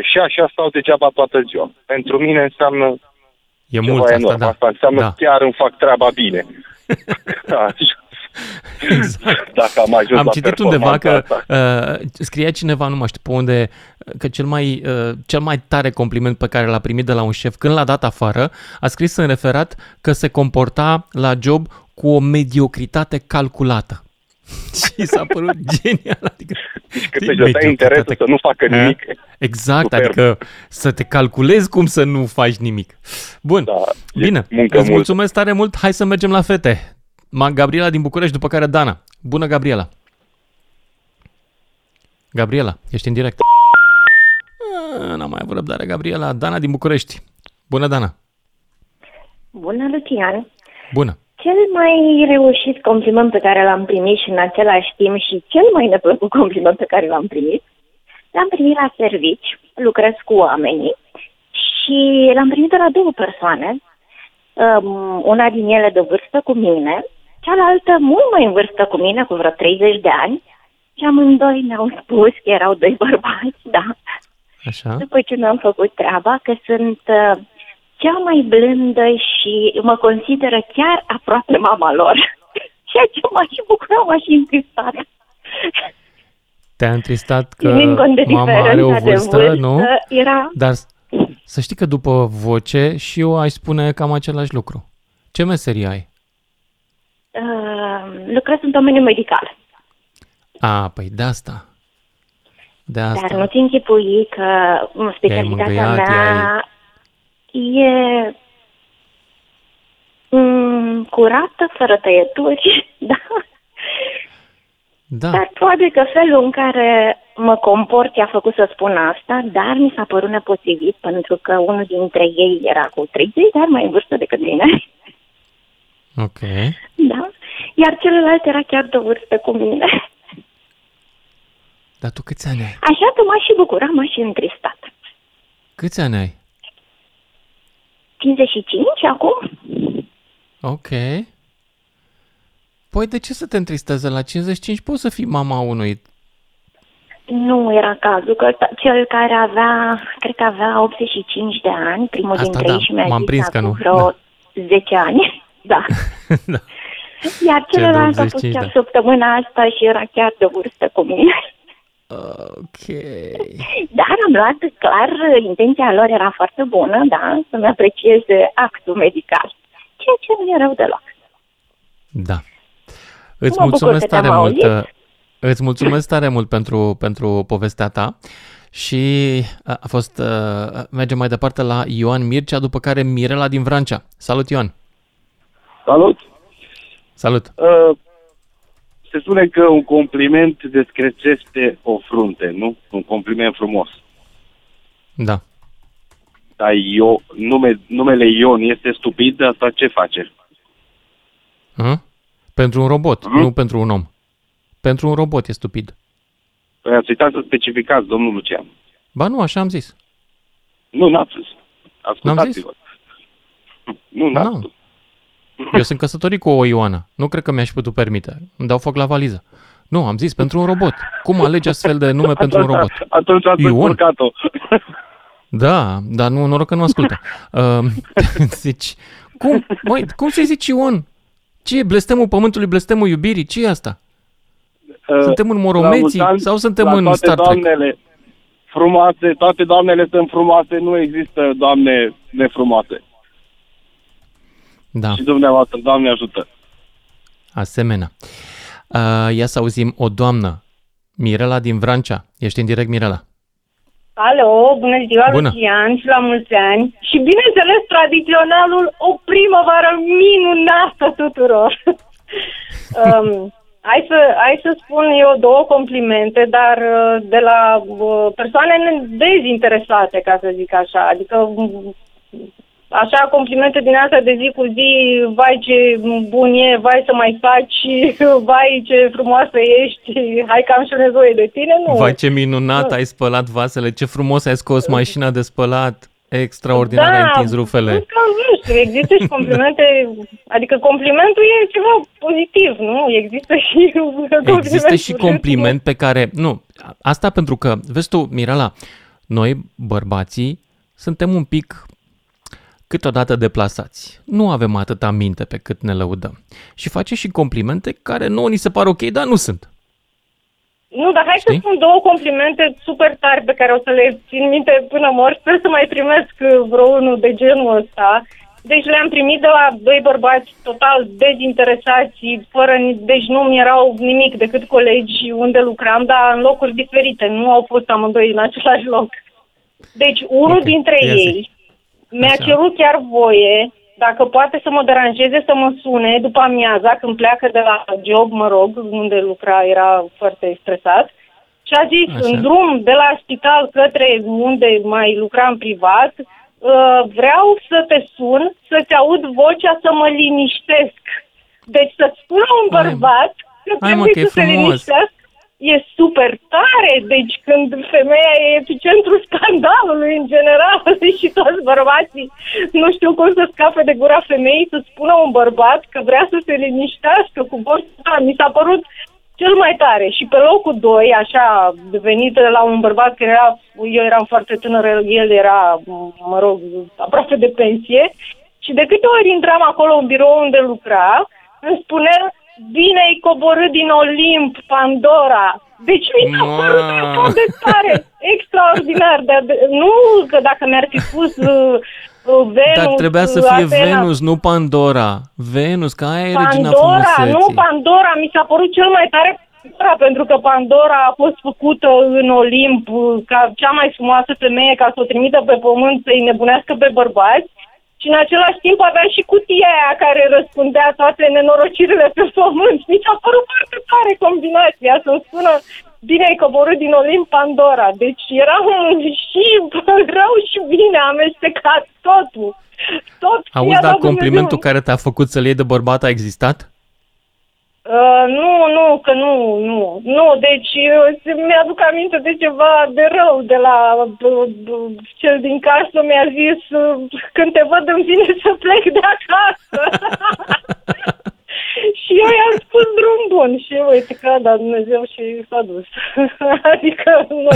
și așa stau degeaba toată ziua. Pentru mine înseamnă E ceva mult asta, enorm. da. Asta înseamnă Da. chiar îmi fac treaba bine. [LAUGHS] Așa. Dacă am ajuns Am la citit undeva că performanța uh, scria cineva, nu mai știu pe unde, că cel mai, uh, cel mai tare compliment pe care l-a primit de la un șef când l-a dat afară, a scris în referat că se comporta la job cu o mediocritate calculată. [LAUGHS] Și s-a părut genial. Adică, Cât își dădea interesul să nu facă nimic. Exact, Superb. adică să te calculezi cum să nu faci nimic. Bun, Da, bine, muncă îți mult. mulțumesc tare mult. Hai să mergem la fete. Ma Gabriela din București, după care Dana. Bună, Gabriela. Gabriela, ești în direct. Ah, N-am mai avut răbdare, Gabriela. Dana din București. Bună, Dana. Bună, Lucian! Bună. Cel mai reușit compliment pe care l-am primit și în același timp și cel mai neplăcut [LAUGHS] compliment pe care l-am primit, l-am primit la servici, lucrez cu oamenii și l-am primit de la două persoane, um, una din ele de vârstă cu mine, cealaltă mult mai în vârstă cu mine, cu vreo 30 de ani, și amândoi ne-au spus că erau doi bărbați, da, Așa. după ce mi-am făcut treaba, că sunt uh, cea mai blândă și mă consideră chiar aproape mama lor. [LAUGHS] Ceea ce m-a și bucurat, m-a și întristat. Te-a întristat că Ținând cont de mama are o diferența de vârstă, vârstă, nu? era- Dar să știi că după voce și eu aș spune cam același lucru. Ce meserie ai? Uh, lucrez în domeniul medical. A, păi de asta. De asta. Dar nu-ți închipui că m, specialitatea mângâiat, mea e mm, curată, fără tăieturi, [LAUGHS] da. Da. Dar probabil că felul în care mă comport i-a făcut să spun asta, dar mi s-a părut nepotrivit pentru că unul dintre ei era cu 30 de ani mai în vârstă decât mine, [LAUGHS] Ok. da? Iar celălalt era chiar de vârstă cu mine. Dar tu câți ani ai? Așa că m-aș și bucurat, m-aș și întristat. Câți ani ai? 55 acum? Ok. Păi de ce să te întristeze? La 55 poți să fii mama unui. Nu era cazul, că t- cel care avea, cred că avea 85 de ani, primul Asta dintre da, ei și mi-a m-am zis prins că acum nu, vreo 10 ani. [LAUGHS] Da. [LAUGHS] da. Iar Cel de celălalt a 85, fost chiar da. săptămâna asta și era chiar de vârstă cu mine. Ok. Dar am luat clar, intenția lor era foarte bună, da, să-mi aprecieze actul medical. Ceea ce nu e rău deloc. Da. Îți Mă bucur mulțumesc că te-am tare mult. auzit. uh, Îți mulțumesc tare mult pentru, pentru povestea ta. Și a a fost, uh, mergem mai departe la Ioan Mircea, după care Mirela din Vrancea. Salut, Ioan! Salut! Salut! Uh, se spune că un compliment descrețește o frunte, nu? Un compliment frumos. Da. Dar eu, nume, numele Ion este stupid, asta ce face? Uh? Pentru un robot, nu pentru un om. Pentru un robot e stupid. Păi ați uitat să specificați, domnul Lucian. Ba nu, așa am zis. Nu, n-ați zis. N-am Ascultați-vă. Nu, n-ați Nu. Spus. Eu sunt căsătorit cu o Ioana. Nu cred că mi-aș putut permite. Îmi dau foc la valiză. Nu, am zis pentru un robot. Cum alegi astfel de nume pentru un robot? Atunci ați Ion. încurcat-o. Da, dar nu, noroc că nu ascultă. Uh, [LAUGHS] zici, cum, măi, cum să-i zici Ion? Ce e blestemul pământului, blestemul iubirii? ce e asta? Suntem în Moromeții La mulți ani, sau suntem la în toate Star Trek? Doamnele frumoase, toate doamnele sunt frumoase, nu există doamne nefrumoase. Da, Și dumneavoastră, Doamne ajută. asemenea. Uh, ia să auzim o doamnă, Mirela din Vrancea. Ești în direct, Mirela. Alo, bună ziua, Bună. Lucian, și la mulți ani. Și bineînțeles, tradiționalul, o primăvară minunată tuturor. [LAUGHS] um, hai, să, hai să spun eu două complimente, dar uh, de la uh, persoane dezinteresate, ca să zic așa. Adică um, așa complimente din asta de zi cu zi, vai ce bun e, vai să mai faci, [LAUGHS] vai ce frumoasă ești, hai că am și nevoie de tine, nu. Vai, ce minunat ai spălat vasele, ce frumos ai scos mașina de spălat. Extraordinar Da, ai întins rufele. Că, nu știu, există și complimente, [LAUGHS] adică complimentul e ceva pozitiv, nu? Există și complimentul [LAUGHS] Există și urât. compliment pe care... Nu, asta pentru că, vezi tu, Mirela, noi, bărbații, suntem un pic câteodată deplasați. Nu avem atâta minte pe cât ne lăudăm. Și face și complimente care nouă ni se par ok, dar nu sunt. Nu, dar hai Știi? să spun două complimente super tari pe care o să le țin minte până mor. Sper să mai primesc vreo unul de genul ăsta. Deci le-am primit de la doi bărbați total dezinteresați, fără, ni- deci nu mi erau nimic decât colegi unde lucram, dar în locuri diferite, nu au fost amândoi în același loc. Deci unul Ok, dintre ia zi. ei mi-a Așa. cerut chiar voie, dacă poate să mă deranjeze, să mă sune după amiaza, când pleacă de la job, mă rog, unde lucra, era foarte stresat. Și a zis, Așa. în drum de la spital către unde mai lucram privat, uh, vreau să te sun, să-ți aud vocea să mă liniștesc. Deci să-ți spună un Hai, bărbat că hai, mă, trebuie că e să se frumos. liniștească e super tare, deci când femeia e epicentrul scandalului în general [LAUGHS] și toți bărbații nu știu cum să scape de gura femeii să spună un bărbat că vrea să se liniștească cu vocea, mi s-a părut cel mai tare. Și pe locul 2, așa, venit la un bărbat care era, eu eram foarte tânără, el era, mă rog, aproape de pensie. Și de câte ori intram acolo în birou unde lucra, îmi spunea, bine ai coborât din Olimp, Pandora. Deci mi s-a părut atât de tare, extraordinar. Dar de, nu că dacă mi-ar fi spus uh, uh, Venus, Dar trebuia să fie Atena, Venus, nu Pandora. Venus, că aia e regina Pandora, frumuseții. nu Pandora, mi s-a părut cel mai tare Pandora, pentru că Pandora a fost făcută în Olimp uh, ca cea mai frumoasă femeie ca să o trimită pe pământ să-i nebunească pe bărbați și în același timp avea și cutia aia care răspundea toate nenorocirile pe pământ. Mi s-a părut foarte tare combinația să-mi spună bine ai coborât din Olimp Pandora. Deci era un și rău și bine amestecat totul. Tot Auzi, i-a dar dat complimentul Dumnezeu. care te-a făcut să-l iei de bărbat a existat? Uh, nu, nu, că nu, nu. Nu, deci eu, mi-aduc aminte de ceva de rău de la b- b- cel din casă mi-a zis uh, când te văd îmi vine să plec de acasă. [LAUGHS] și eu i-am spus drum bun și uite că a dat Dumnezeu și s-a dus. [LAUGHS] adică nu.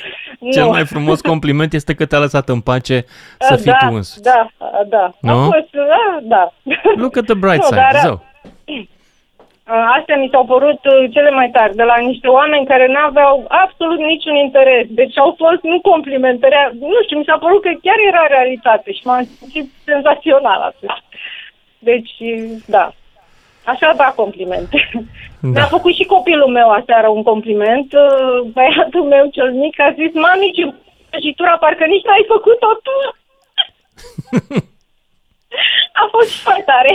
[LAUGHS] Cel nu. mai frumos compliment este că te-a lăsat în pace să A, fii da, tu însuți. Da, a, da. A Nu? fost, da, da. Look at the bright Nu, side, dar- zău. Uh, Astea mi s-au părut uh, cele mai tari, de la niște oameni care n-aveau absolut niciun interes. Deci au fost nu complimente, rea- nu știu, mi s-a părut că chiar era realitate și m-am simțit senzațional atunci. Deci, da. Așa da complimente. Da. Mi-a făcut și copilul meu aseară un compliment. Uh, Băiatul meu cel mic a zis, mami, ce prăjitura, parcă nici n-ai făcut-o tu. [LAUGHS] A fost foarte tare.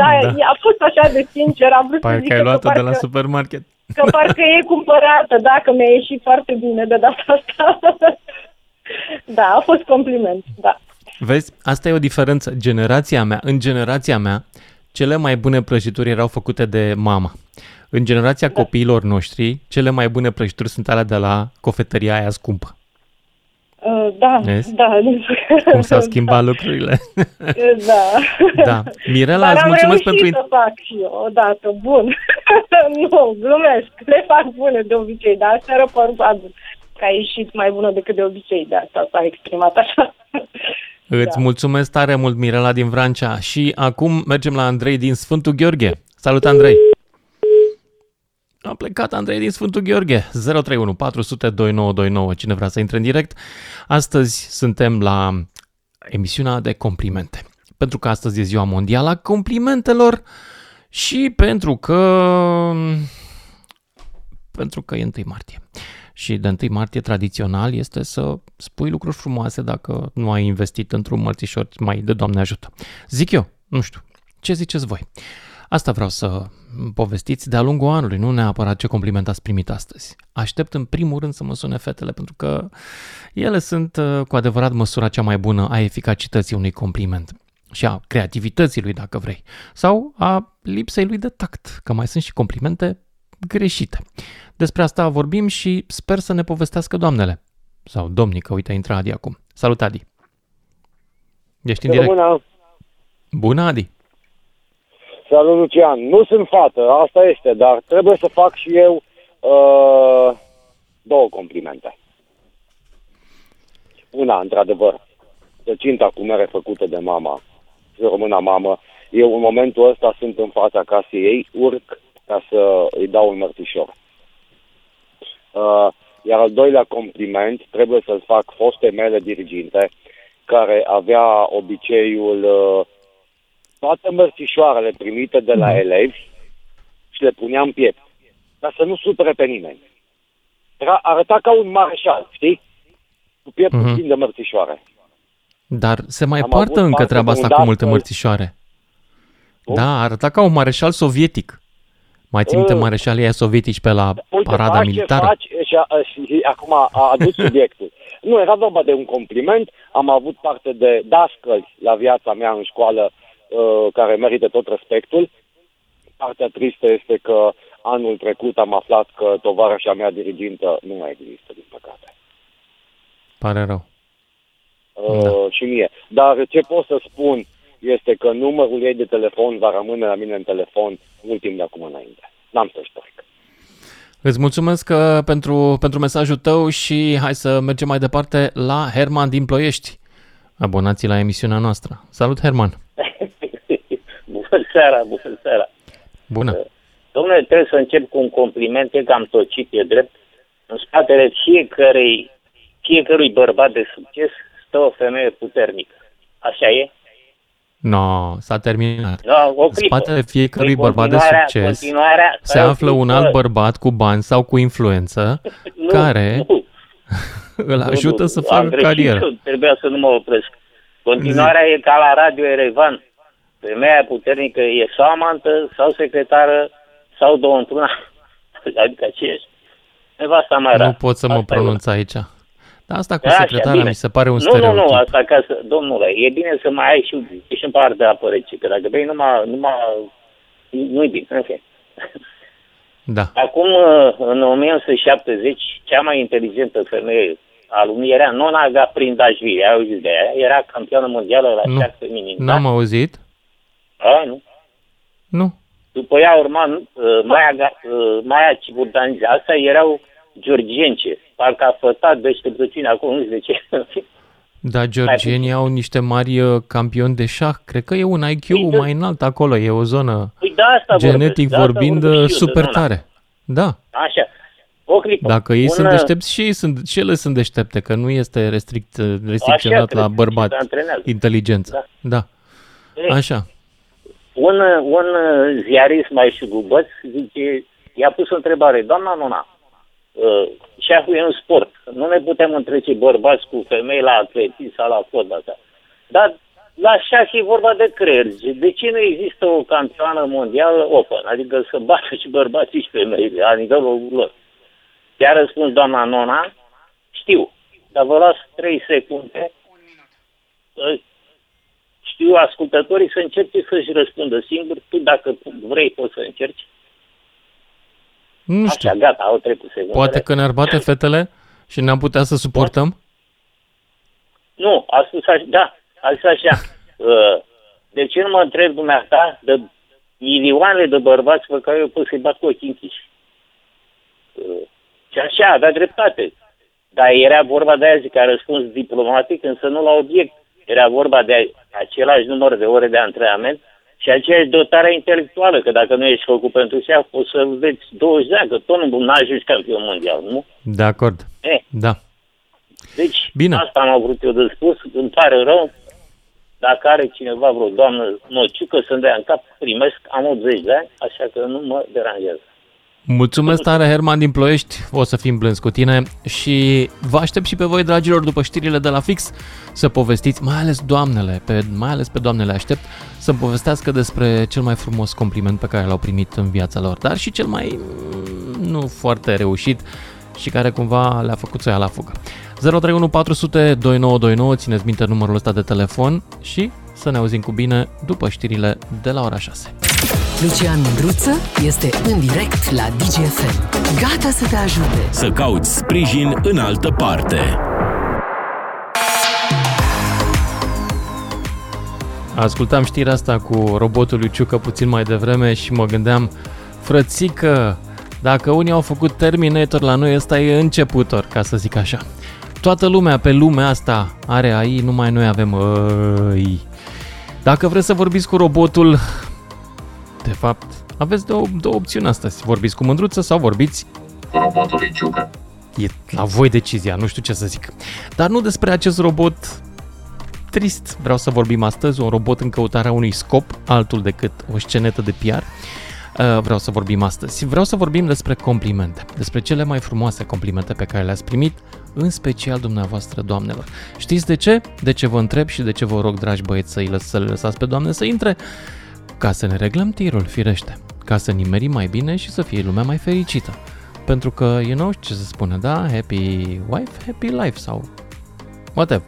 da, Da. a fost așa de sincer. Am vrut să Parcă zic ai că luat-o de parcă, la supermarket. că parcă e cumpărată, da, că mi-a ieșit foarte bine de data asta. da, a fost compliment, da. Vezi, asta e o diferență. Generația mea, în generația mea, cele mai bune prăjituri erau făcute de mama. În generația da. copiilor noștri, cele mai bune prăjituri sunt alea de la cofetăria aia scumpă. Uh, da, Vezi? da. Cum s-au [LAUGHS] schimbat lucrurile. da. Da. Mirela, Dar îți am mulțumesc reușit pentru... să fac și eu odată, bun. [LAUGHS] nu, glumesc, le fac bune de obicei, dar seară probabil că a ieșit mai bună decât de obicei, de asta s-a exprimat așa. Îți mulțumesc tare mult, Mirela din Vrancea. Și acum mergem la Andrei din Sfântul Gheorghe. Salut, Andrei! A plecat Andrei din Sfântul Gheorghe. 031 400 2929. Cine vrea să intre în direct. Astăzi suntem la emisiunea de complimente. Pentru că astăzi e ziua mondială a complimentelor și pentru că pentru că e 1 martie. Și de 1 martie tradițional este să spui lucruri frumoase dacă nu ai investit într-un mărțișor mai de Doamne ajută. Zic eu, nu știu, ce ziceți voi? Asta vreau să povestiți de-a lungul anului, nu neapărat ce compliment ați primit astăzi. Aștept în primul rând să mă sune fetele, pentru că ele sunt uh, cu adevărat măsura cea mai bună a eficacității unui compliment și a creativității lui, dacă vrei, sau a lipsei lui de tact, că mai sunt și complimente greșite. Despre asta vorbim și sper să ne povestească doamnele. Sau domnii, că uite, intră Adi acum. Salut, Adi! Ești în direct. Româna. Bună, Adi. Salut, Lucian. Nu sunt fată, asta este, dar trebuie să fac și eu uh, două complimente. Una, într-adevăr, răcinta cu mere făcută de mama, româna mamă, eu în momentul ăsta sunt în fața casei ei, urc ca să îi dau un mărțișor. Uh, iar al doilea compliment trebuie să-l fac foste mele diriginte, care avea obiceiul uh, toate mărțișoarele primite de la elevi și le punea în piept, ca să nu supere pe nimeni. Era, arăta ca un mareșal, știi? Cu pieptul Mhm. mm-hmm. plin de mărțișoare. Dar se mai Am poartă avut încă parte treaba de un asta cu dat multe că- mărțișoare. Da, arăta ca un mareșal sovietic. Mai ții minte Uh. mareșalii aia sovietici pe la Uite, parada faci militară? ce faci și, a, și acum a adus [LAUGHS] subiectul. nu, era vorba de un compliment. Am avut parte de dascăli la viața mea în școală uh, care merită tot respectul. Partea tristă este că anul trecut am aflat că tovarășa mea dirigintă nu mai există, din păcate. Pare rău. Uh, Da. Și mie. Dar ce pot să spun este că numărul ei de telefon va rămâne la mine în telefon mult timp de acum înainte. N-am să ștorc. Îți mulțumesc uh, pentru, pentru mesajul tău și hai să mergem mai departe la Herman din Ploiești, abonații la emisiunea noastră. Salut, Herman! [LAUGHS] Bună seara, bună seara. Bună! Domnule, trebuie să încep cu un compliment, e că am tocit, e drept. În spatele fiecărui, fiecărui bărbat de succes stă o femeie puternică. Așa e? No, s-a terminat. Da, o În clipă. spatele fiecărui Păi, bărbat de continuarea- succes continuarea- se stai o află un clipă. alt bărbat cu bani sau cu influență [LAUGHS] Nu, care nu. [LAUGHS] îl ajută Nu, să nu, facă am greșit carieră. eu, Trebuia să nu mă opresc. Continuarea e ca la Radio Erevan. Femeia puternică e sau amantă, sau secretară, sau două într-una. [LAUGHS] Adică aceeași. Nevasta mai rar. Nu pot să mă Asta e pronunț aici. Dar asta cu Așa, secretarea bine. mi se pare un nu, stereotip. Nu, nu, asta ca să, domnule, e bine să mai ai și, și în parte de apă rece, că dacă bei numai, numai nu-i bine, în fine. Da. Acum, uh, în 1970, cea mai inteligentă femeie a lumii era Nona Gaprindashvili, ai auzit de ea? Era campioană mondială la Nu. șah feminin. N-am auzit? A, nu. Nu. După ea urma uh, Maia, Ga- uh, Maia Ciburdanzi. Astea erau georgience. Parcă a fătat deșteptăciune acolo, nu știu de ce. [LAUGHS] Dar georgienii au niște mari uh, campioni de șah. Cred că e un IQ mai înalt acolo. E o zonă, Păi de asta genetic vorbesc, de asta vorbind, vorbesc uh, și eu, de super Nona. tare. Da. Așa. O clipă. Dacă ei Un, sunt uh, deștepți și ei sunt, și ele sunt deștepte, că nu este restrict, restricționat trebuie, la se bărbat antrenează. inteligență. Da. Ei, Așa. Un, un uh, ziarist mai șugubăț zice, i-a pus o întrebare, doamna Nona, uh, șahul e un sport, nu ne putem întrece bărbați cu femei la atletism sau la fotbal. da. Dar la șah e vorba de creier. Zice, De ce nu există o campioană mondială open? Adică să bată și bărbații și femeile la nivelul lor. I-a răspuns doamna Nona, știu, dar vă las 3 secunde Uh, știu ascultătorii să încerce să-și răspundă singur. Tu, dacă vrei, poți să încerci. Nu știu. Așa, gata, au trecut secundele. Poate că ne-ar bate fetele și ne-am putea să suportăm? Nu, a spus așa, da, a spus așa. [LAUGHS] uh, de ce nu mă întreb dumneata de milioane de bărbați pe care eu pot să-i bat cu ochii închiși? Uh, și așa, avea dreptate. Dar era vorba de aia, zic, a răspuns diplomatic, însă nu la obiect. Era vorba de același număr de ore de antrenament și aceeași dotare intelectuală, că dacă nu ești făcut pentru șef, o să vezi 20 de ani, că tot nu ajungi campion mondial, nu? De acord. Eh, Da. deci, Bine. asta am vrut eu de spus, îmi pare rău, dacă are cineva vreo doamnă nociucă să-mi dea în cap, primesc, am 80 de ani, așa că nu mă deranjează. Mulțumesc tare, Herman din Ploiești. O să fim blânzi cu tine și vă aștept și pe voi, dragilor, după știrile de la fix, să povestiți, mai ales doamnele, pe, mai ales pe doamnele aștept, să povestească despre cel mai frumos compliment pe care l-au primit în viața lor, dar și cel mai mm, nu foarte reușit și care cumva le-a făcut să ia la fugă. 031 400 2929, țineți minte numărul ăsta de telefon și să ne auzim cu bine după știrile de la ora 6. Lucian Mândruță este în direct la DGFM. Gata să te ajute. Să cauți sprijin în altă parte. Ascultam știrea asta cu robotul lui Ciucă puțin mai devreme și mă gândeam, frățică, dacă unii au făcut Terminator, la noi ăsta e începutor, ca să zic așa. Toată lumea pe lumea asta are AI, numai noi avem AI. Dacă vreți să vorbiți cu robotul, de fapt, aveți două, două opțiuni astăzi. Vorbiți cu mândruță sau vorbiți Cu robotul lui Ciucă. E la voi decizia, nu știu ce să zic. Dar nu despre acest robot trist vreau să vorbim astăzi, un robot în căutarea unui scop, altul decât o scenetă de PR. Uh, Vreau să vorbim astăzi. Vreau să vorbim despre complimente, despre cele mai frumoase complimente pe care le-ați primit, în special dumneavoastră, doamnelor. Știți de ce? De ce vă întreb și de ce vă rog, dragi băieți, să, lăs- să le lăsați pe doamne să intre? Ca să ne reglăm tirul, firește. Ca să nimerim mai bine și să fie lumea mai fericită. Pentru că, you know ce se spune, da? Happy wife, happy life sau whatever.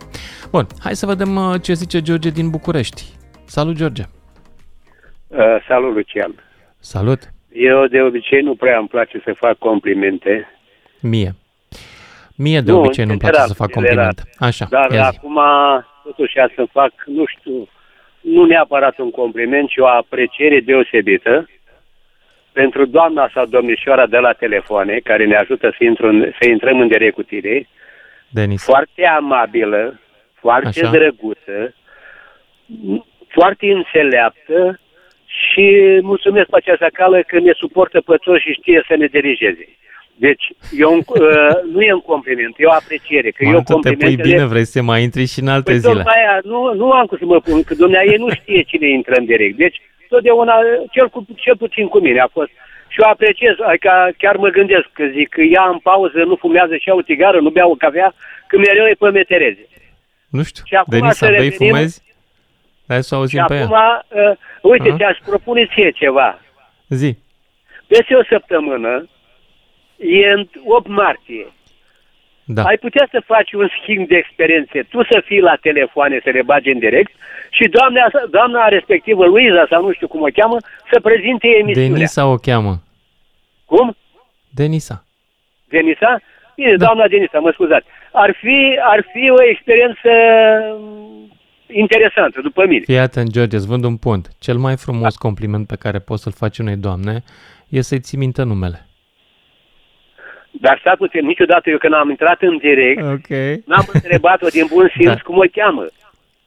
Bun, hai să vedem uh, ce zice George din București. Salut, George! Uh, salut, Lucian. Salut! Eu de obicei nu prea îmi place să fac complimente. Mie. Mie de Nu, obicei nu-mi place general, să fac general. complimente. Așa, Dar ia zi. acum, totuși, ia să fac, nu știu, nu neapărat un compliment, ci o apreciere deosebită pentru doamna sau domnișoara de la telefoane, care ne ajută să, intru în, să intrăm în direct cu tine. Denis. Foarte amabilă, foarte Așa. drăguță, foarte înțeleaptă și mulțumesc pe această cală că ne suportă pe toți și știe să ne dirigeze. Deci, eu, uh, nu e un compliment, e o apreciere. Că eu Mă, tu te pui complimentele... bine, vrei să mai intri și în alte Păi zile. tocmai aia, nu, nu am cum să mă pun, că dumnea ei nu știe cine intră în direct. Deci, totdeauna, cel, cu, cel puțin cu mine a fost. Și o apreciez, adică chiar mă gândesc, că zic că ea în pauză nu fumează și ia o tigară, nu bea o cafea, că mereu e pe metereze. Nu știu, Și acum Denisa, să bei, revenim- fumezi? Hai să o auzim Și pe acum, ea. uh, uite, A? ți-aș propune ție ceva. Zi. Peste o săptămână, e în 8 martie. Da. Ai putea să faci un schimb de experiențe, tu să fii la telefoane, să le bagi în direct și doamna, doamna respectivă, Luiza sau nu știu cum o cheamă, să prezinte emisiunea. Denisa o cheamă. Cum? Denisa. Denisa? Bine, da. doamna Denisa, mă scuzați. Ar fi, ar fi o experiență mm, interesantă, după mine. Fii atent, George, îți vând un pont. Cel mai frumos compliment pe care poți să-l faci unei doamne e să-i ții minte numele. Dar stați puțin, niciodată eu când am intrat în direct, Ok. n-am întrebat-o din bun simț Da. cum o cheamă.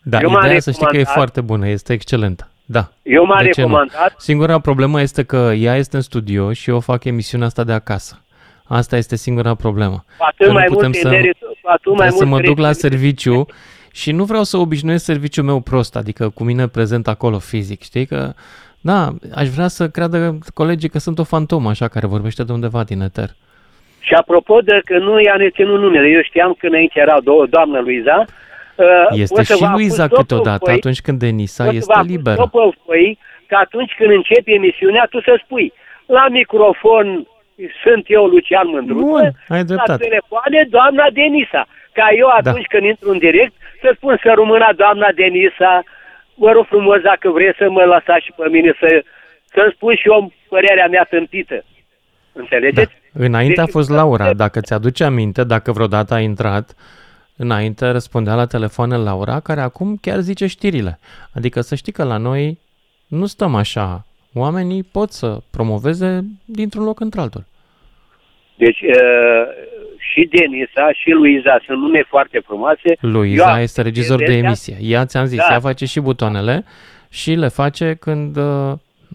Da, Eu m-am ideea să știi că e recomandat- foarte bună, este excelentă. Da. Eu m-am De ce nu? recomandat, Singura problemă este că ea este în studio și eu fac emisiunea asta de acasă. Asta este singura problemă. cu atât Că nu mai putem mult să- merit, cu atât mai Trebuie să mult mă duc la merit- serviciu și nu vreau să obișnuiesc serviciul meu prost, adică cu mine prezent acolo fizic, știi că da, aș vrea să creadă colegii că sunt o fantomă așa care vorbește de undeva din eter. Și apropo de că nu i-a neținut numele, eu știam că înainte era do- doamna Luiza. uh, Este o să și vă Luiza acuz câteodată, stopul atunci când Denisa o să vă este acuz liberă. stopul păi, că atunci când începi emisiunea, tu să spui la microfon sunt eu, Lucian Mândruță, Bun, ai la dreptate. telefoane, doamna Denisa. Ca eu atunci când intru în direct să spun să rămână doamna Denisa, vă rog frumos dacă vreți să mă lăsați și pe mine să, să-mi spun și eu părerea mea tâmpită. Înțelegeți? Înainte a Deci- fost Laura, dacă ți-aduce aminte, dacă vreodată a intrat, înainte răspundea la telefoane Laura, care acum chiar zice știrile. Adică să știi că la noi nu stăm așa. Oamenii pot să promoveze dintr-un loc într-altul. Deci uh, și Denisa și Luiza sunt nume foarte frumoase. Luiza Eu este regizor de Denisa- emisie. Ea ți-am zis, Da. ea face și butoanele și le face când, uh,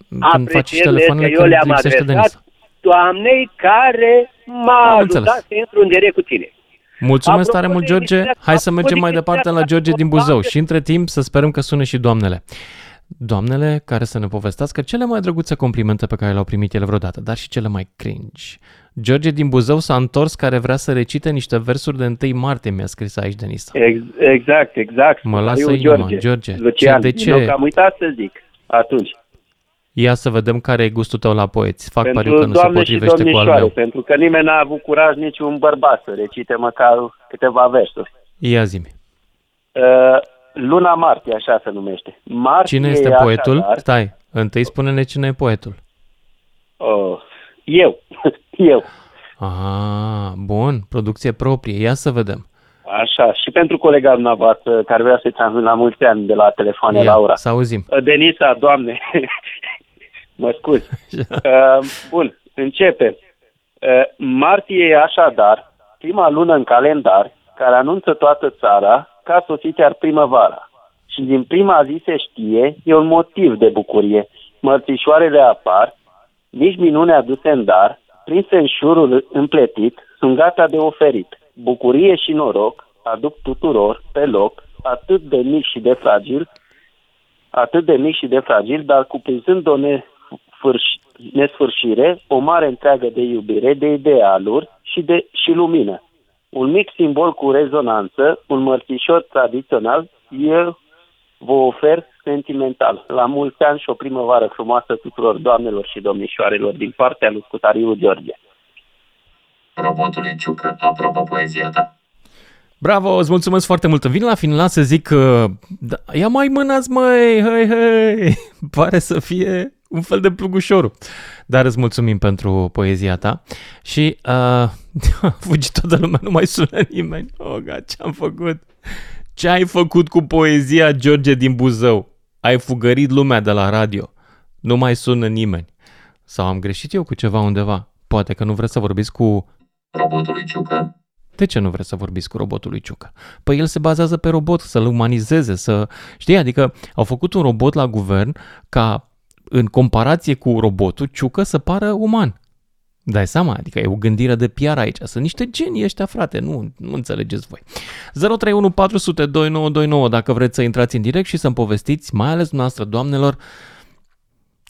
când face și Aprecierile telefoanele că eu când le-am lipsește adresat Denisa. Doamnei care m-a Am ajutat înțeles. să intru în direct cu tine. Mulțumesc Apropo tare mult, de George. emisiunea- Hai să apropo mergem de mai chestia departe la asta, George din vorba Buzău de- și între timp să sperăm că sună și doamnele. Doamnele care să ne povestească cele mai drăguțe complimente pe care le-au primit ele vreodată, dar și cele mai cringe. George din Buzău s-a întors care vrea să recite niște versuri de 1 martie, mi-a scris aici Denisa. Ex- Exact, exact. Mă lasă Eu, inima, George. Lucian, Ce- de ce? Eu că am uitat să zic atunci. Ia să vedem care e gustul tău la poeți. Fac pariu pentru că nu se doamne și potrivește cu al domnișoare, meu. pentru că nimeni n-a avut curaj niciun bărbat să recite măcar câteva versuri. Ia zi Uh, Luna Martie, așa se numește. Martie Cine este e poetul? așadar- Stai, întâi spune-ne cine e poetul. Oh, eu. [LAUGHS] eu. Ah, bun, producție proprie. Ia să vedem. Așa, și pentru colega dumneavoastră care vrea să-i transmit la mulți ani de la telefoane, Ia, Laura. să auzim. Denisa, doamne, [LAUGHS] mă scuz. [LAUGHS] Uh, bun, începe. Uh, martie e așadar prima lună în calendar care anunță toată țara că a sosit iar primăvara. Și din prima zi se știe, e un motiv de bucurie. Mărțișoarele apar, nici minune aduse în dar, prinse în șurul împletit, sunt gata de oferit. Bucurie și noroc aduc tuturor pe loc, atât de mic și de fragil, atât de mic și de fragil, dar cuprinzând o nefârș- nesfârșire, o mare întreagă de iubire, de idealuri și, de, și lumină. Un mic simbol cu rezonanță, un mărțișor tradițional, eu vă ofer sentimental. La mulți ani și o primăvară frumoasă tuturor doamnelor și domnișoarelor din partea lui Scutariu George. Robotului Ciucă aprobă poezia ta. Bravo, îți mulțumesc foarte mult. Vin la final să zic că da, ia mai mânați măi, hei, hei. [LAUGHS] Pare să fie un fel de plugușorul. Dar îți mulțumim pentru poezia ta și uh, [LAUGHS] a fugit toată lumea, nu mai sună nimeni. Oh, God, ce-am făcut? Ce ai făcut cu poezia George din Buzău? Ai fugărit lumea de la radio. Nu mai sună nimeni. Sau am greșit eu cu ceva undeva? Poate că nu vreți să vorbiți cu Robotului Ciucă de ce nu vreți să vorbiți cu robotul lui Ciucă? Păi el se bazează pe robot, să-l umanizeze, să... Știi, adică au făcut un robot la guvern ca în comparație cu robotul Ciucă să pară uman. Dai seama? Adică e o gândire de PR aici. Sunt niște genii ăștia, frate, nu, nu înțelegeți voi. 031 400 2929 dacă vreți să intrați în direct și să-mi povestiți, mai ales dumneavoastră, doamnelor,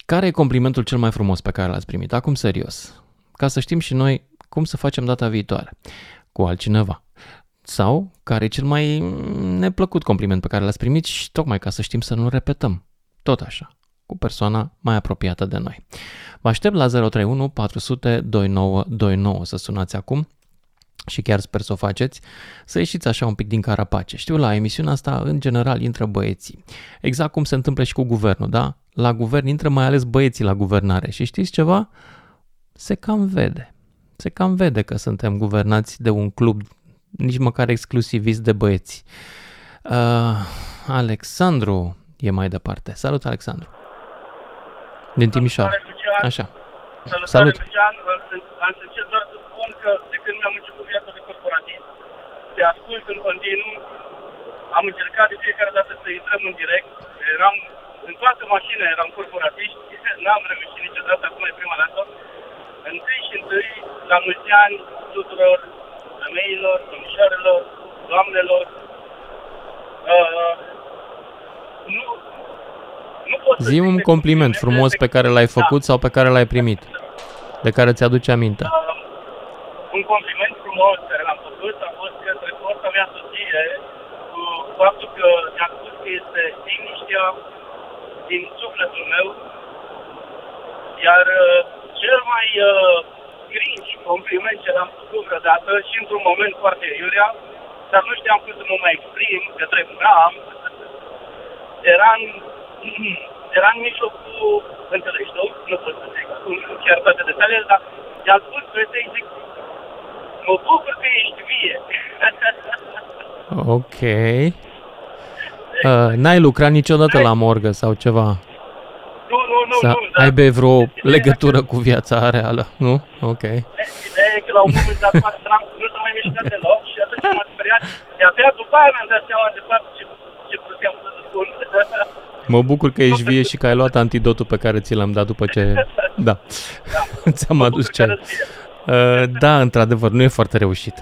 care e complimentul cel mai frumos pe care l-ați primit? Acum serios. Ca să știm și noi cum să facem data viitoare cu altcineva. Sau care e cel mai neplăcut compliment pe care l-ați primit și tocmai ca să știm să nu repetăm. Tot așa, cu persoana mai apropiată de noi. Vă aștept la 031 400 2929 să sunați acum și chiar sper să o faceți, să ieșiți așa un pic din carapace. Știu, la emisiunea asta, în general, intră băieții. Exact cum se întâmplă și cu guvernul, da? La guvern intră mai ales băieții la guvernare. Și știți ceva? Se cam vede se cam vede că suntem guvernați de un club nici măcar exclusivist de băieți. Uh, Alexandru e mai departe. Salut, Alexandru. Din Timișoara. Așa. Salutare, Salut. Lucian. Am să încerc doar să spun că de când mi-am început viața de corporatist, te ascult în continuu, am încercat de fiecare dată să intrăm în direct, eram în toată mașina eram corporatiști, n-am reușit niciodată, acum e prima dată. Întâi și întâi, la mulți ani tuturor femeilor, domnișoarelor, doamnelor. Uh, nu, nu pot să Zi un compliment frumos pe care l-ai făcut sau pe care l-ai primit, de care ți-aduce aminte. un compliment frumos care l-am făcut a fost către fosta mea soție cu faptul că mi-a spus că este liniștea din sufletul meu iar uh, cel mai uh, cringe compliment ce l-am făcut vreodată și într-un moment foarte iurea, dar nu știam cum să mă mai exprim către Bram, era în, era în mijlocul, înțelegi tu? Nu pot să zic acum chiar toate detaliile, dar i-a spus fetei, zic, mă bucur că ești vie. [LAUGHS] Ok. Uh, n-ai lucrat niciodată la morgă sau ceva? Nu, nu, nu, Să nu, dar aibă vreo legătură cu viața reală, nu? Ok. ideea e că la un moment dat n-am nu s-a mai mișcat deloc și atunci m-am speriat. Și abia după aia mi-am dat seama de fapt ce, ce puteam să spun. [LAUGHS] Mă bucur că ești vie și că ai luat antidotul pe care ți l-am dat după ce... Da, [LAUGHS] ți-am adus ceai. Uh, Da, într-adevăr, nu e foarte reușit.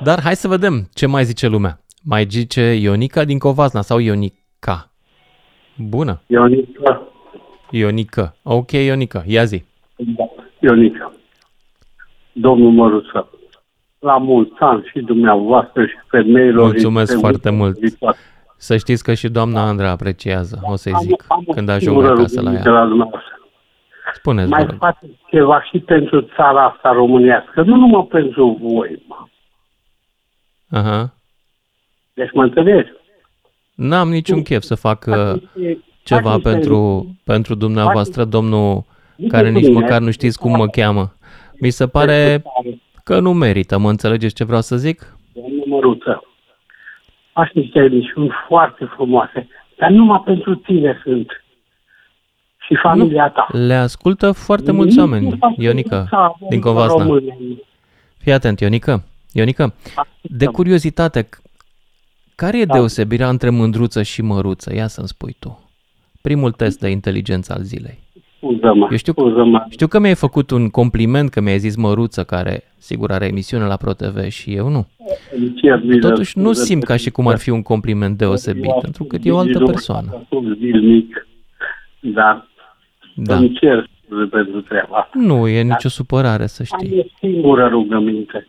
Dar hai să vedem ce mai zice lumea. Mai zice Ionica din Covasna sau Ionica? Bună. Ionica, Ionica. Ok, Ionica, ia zi. Ionica, domnul Măruță, la mulți ani și dumneavoastră și femeilor. Mulțumesc din foarte Timișoara. mult. Să știți că și doamna Andra apreciază, o să-i zic, Am o când ajung singură acasă la rugăminte ea. la dumneavoastră. Spuneți, vă Mai rog. faceți ceva și pentru țara asta românească, nu numai pentru voi, mă. Aha. Deci mă înțelegi? N-am niciun chef să fac uh, ceva faceți pentru, pentru dumneavoastră, domnul, Uite care cu nici mine. măcar nu știți cum mă cheamă. Mi se pare că nu merită, mă înțelegeți ce vreau să zic? Domnul Măruță, faci niște emisiuni foarte frumoase, dar numai pentru tine sunt și familia ta. Le ascultă foarte mulți oameni, Ionica, din Covasna. Fii atent, Ionica. Ionica, de curiozitate, care e deosebirea între mândruță și măruță? Ia să-mi spui tu. Primul test de inteligență al zilei. Scuză-mă, Eu știu, scuză-mă. știu că mi-ai făcut un compliment că mi-ai zis măruță, care sigur are emisiune la ProTV și eu nu. Îmi cer bine, Totuși nu scuze simt ca și cum ar fi un compliment deosebit, pentru că e o altă Nu persoană. ascult zilnic, dar Da. îmi cer scuze pentru treaba asta. Nu e nicio supărare, să știi. Am o singură rugăminte.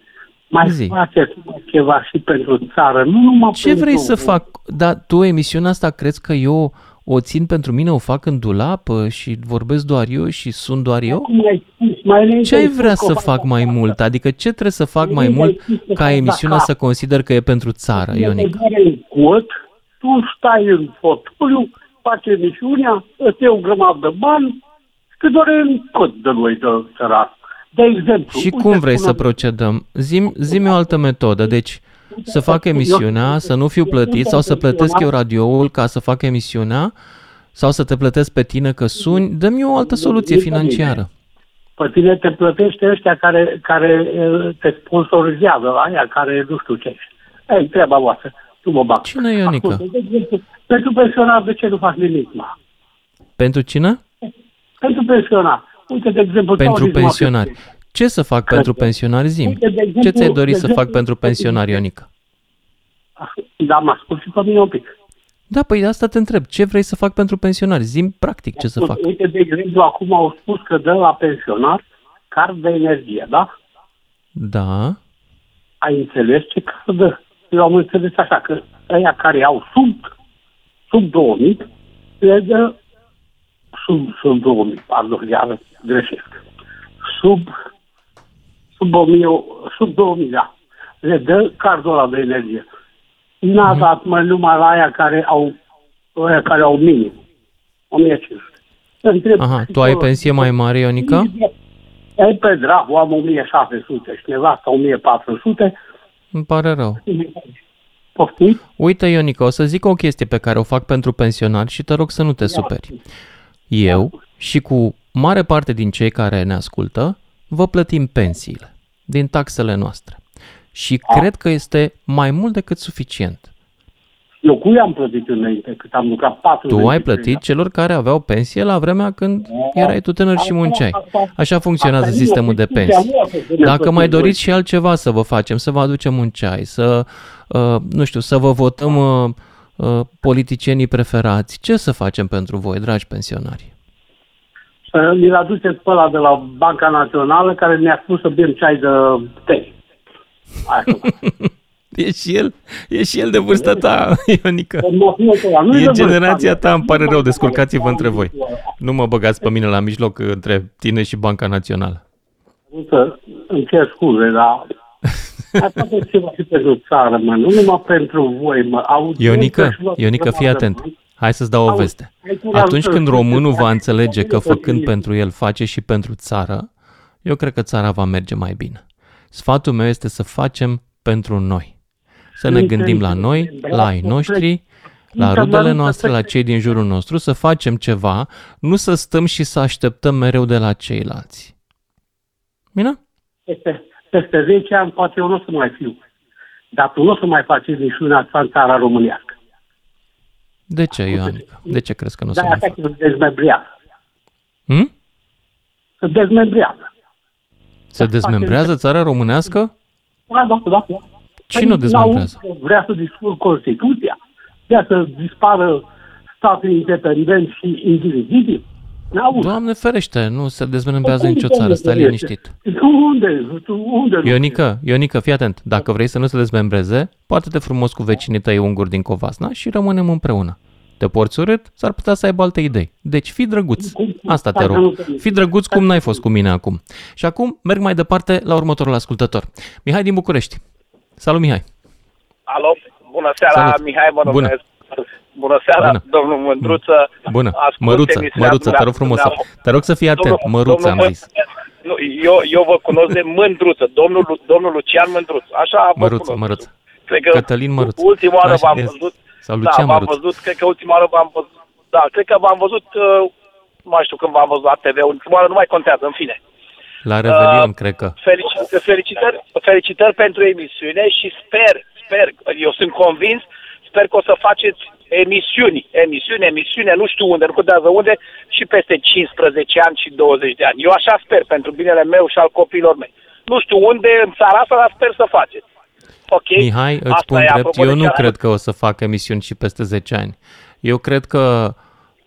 Mai Zi. faceți ceva și pentru țară, nu numai Ce pentru... vrei să fac? Dar tu emisiunea asta crezi că eu o țin pentru mine, o fac în dulap uh, și vorbesc doar eu și sunt doar eu? Mai spus, mai înainte Ce ai ai vrea spus să că o fac mai mult? Adică ce trebuie să fac mai Înainte ai mult spus că ca faci emisiunea la să consider că e pentru țară, E Ionica? băgare în cot, tu stai în fotoliu, faci emisiunea, îți iei o grămadă de bani, că doar e în cot de noi de țăran. De exemplu, Și uite, cum vrei spune- să procedăm? Zim, zim o altă metodă. Deci, să fac emisiunea, să nu fiu plătit sau să plătesc eu radioul ca să fac emisiunea sau să te plătesc pe tine că suni. Dă-mi o altă soluție financiară. Pe tine te plătește ăștia care, care eh, te sponsorizează, aia care nu știu ce. Ei, treaba voastră, nu mă bag. Cine e Ionica? Ascultă, de exemplu, Pentru pensionar, de ce nu faci nimic, mă? Pentru cine? Pentru pensionar. Uite, de exemplu, Pentru Tauris pensionari. Ce să fac pentru pensionari? Zim. Uite, de exemplu, Ce ți-ai dori de să exemplu, fac pentru pensionari, Ionica? Da, mă ascult și pe mine un pic. Da, păi de asta te întreb. Ce vrei să fac pentru pensionari? Zim practic ce să fac. Uite, de exemplu, acum au spus că dă la pensionar card de energie, da? Da. Ai înțeles ce card dă? Eu am înțeles așa, că ăia care au sub, sub 2000, le dă sub, sub 2000, pardon, iar greșesc. Sub, sub 1000, sub 2000, da. Le dă cardul ăla de energie. N-a dat mai numai la aia care au, aia care au minim. 1500. Întreb, Aha, tu ai pensie mai mare, Ionica? Ai pe dracu, am 1600 și nevasta 1400. Îmi pare rău. Poftim? Uite, Ionica, o să zic o chestie pe care o fac pentru pensionari și te rog să nu te superi. Eu și cu mare parte din cei care ne ascultă, vă plătim pensiile din taxele noastre. Și cred că este mai mult decât suficient. Eu cui am plătit înainte, cât am lucrat 4 Tu ai plătit celor care aveau pensie la vremea când erai tu tânăr și munceai. Așa funcționează sistemul de pensii. Dacă mai doriți și altceva să vă facem, să vă aducem un ceai, să, uh, nu știu, să vă votăm uh, uh, politicienii preferați, ce să facem pentru voi, dragi pensionari? Să mi-l aduceți pe ăla de la Banca Națională care ne-a spus să bem ceai de tei. Hai să [LAUGHS] E și el, e și el de vârsta ta, Ionica. Nu-i de E vârstă, generația ta, îmi pare rău, descurcați-vă între voi. Nu mă băgați pe mine la mijloc între tine și Banca Națională. Uite, îmi cer scuze, dar mai faceți ceva și pentru țară, mă, nu numai pentru voi, mă. Aud Ionica, Ionica, fii atent. Hai să-ți dau o veste. Atunci când românul va înțelege că făcând pentru el face și pentru țară, eu cred că țara va merge mai bine. Sfatul meu este să facem pentru noi. Să ne gândim la noi, la ai noștri, la rudele noastre, la cei din jurul nostru, să facem ceva, nu să stăm și să așteptăm mereu de la ceilalți. Bine? Peste, peste 10 ani poate eu nu o să mai fiu. Dar tu nu o să mai faci niciuna asta în țara românească. De ce, Ioanica? De ce crezi că nu o să Da, mai asta fac? că se dezmembrează. Hm? Se dezmembrează. Se dezmembrează țara românească? Da, da, da. da. Cine o Păi, dezmembrează? n-auzi că Vrea să dispun Constituția? Vrea să dispară statul independent și indivizibil? N-auzi. Doamne ferește, nu se dezmembrează nicio țară, stai liniștit. Unde? Tu Unde? nu Ionica, Ionica, fii atent. Dacă vrei să nu se dezmembreze, poate-te frumos cu vecinii tăi unguri din Covasna și rămânem împreună. Te porți urât, s-ar putea să aibă alte idei. Deci fii drăguț. Asta te rog. Fii drăguț cum n-ai fost cu mine acum. Și acum merg mai departe la următorul ascultător. Mihai din București. Salut, Mihai. Alo, bună seara, Salut. Mihai, mă Bună. numesc. Bună seara, Bună. domnul Mândruță. Bună. Ascult Măruță, emisiunea măruță, te rog frumos. dumneavoastră. Te rog să fii atent. Domnul- Măruță am domnul zis. Nu, eu, eu vă cunosc de Mândruță, domnul, Lu- domnul Lucian Mândruț. Așa vă Măruță, cunosc. măruță. Cred că Cătălin Măruț. ultima oară Așa v-am este. văzut. Sau da, Lucian v-am Măruț. văzut, cred că ultima oară v-am văzut. Da, cred că v-am văzut, uh, nu mai știu când v-am văzut la TV, ultima oară nu mai contează, în fine. La Revelion, Uh, cred că. Felici- felicitări, felicitări pentru emisiune și sper, sper, eu sunt convins, sper că o să faceți emisiuni, emisiuni, emisiune, nu știu unde, nu contează unde, și peste 15 ani și 20 de ani. Eu așa sper pentru binele meu și al copiilor mei. Nu știu unde, în țara asta, dar sper să faceți. Ok? Mihai, îți Asta spun e drept, apropo de eu nu cealaltă. cred că o să fac emisiuni și peste 10 ani. Eu cred că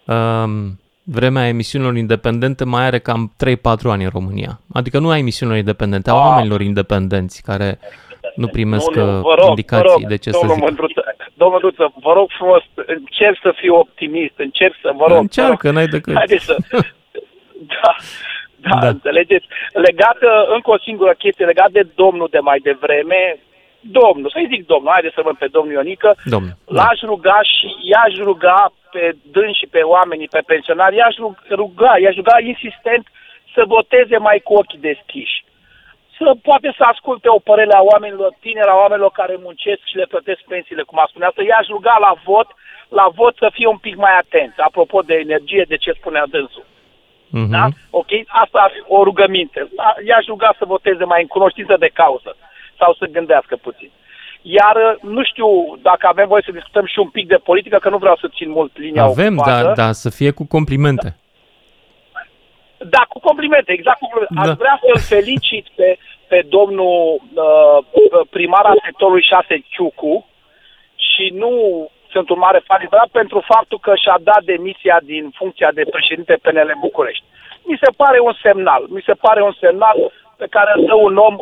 um, vremea emisiunilor independente mai are cam 3-4 ani în România. Adică nu a emisiunilor independente, a Ah. oamenilor independenți care nu primesc Nu, nu, uh, vă rog, indicații vă rog, de ce să domnul zic. Mândruță, domnul Mândruță, vă rog frumos, încerc să fiu optimist, încerc să, vă rog. Încearcă, vă rog, n-ai decât. Haideți să... Da, [LAUGHS] da, Da. da, înțelegeți? Legat, uh, încă o singură chestie, legat de domnul de mai devreme, domnul, să-i zic domnul, haideți să văd pe domnul Ionică, Domnul, l-aș ruga și i-aș ruga pe dâns și pe oamenii, pe pensionari, i-aș rug- ruga, i-aș ruga insistent să voteze mai cu ochii deschiși. Să poate să asculte o părere a oamenilor tineri, a oamenilor care muncesc și le plătesc pensiile, cum a spunea, să i-aș ruga la vot, la vot să fie un pic mai atenți, apropo de energie, de ce spunea dânsul. Mhm. Da? Ok? Asta ar fi o rugăminte. Da? I-aș ruga să voteze mai în cunoștință de cauză sau să gândească puțin. Iar uh, nu știu dacă avem voie să discutăm și un pic de politică, că nu vreau să țin mult linia Avem, ocupată. dar da, să fie cu complimente. Da, cu complimente, exact cu complimente. Da. Aș vrea să-l felicit pe, pe domnul uh, primar al sectorului 6 Ciucu și nu sunt un mare fan liberal pentru faptul că și-a dat demisia din funcția de președinte PNL București. Mi se pare un semnal, mi se pare un semnal pe care îl dă un om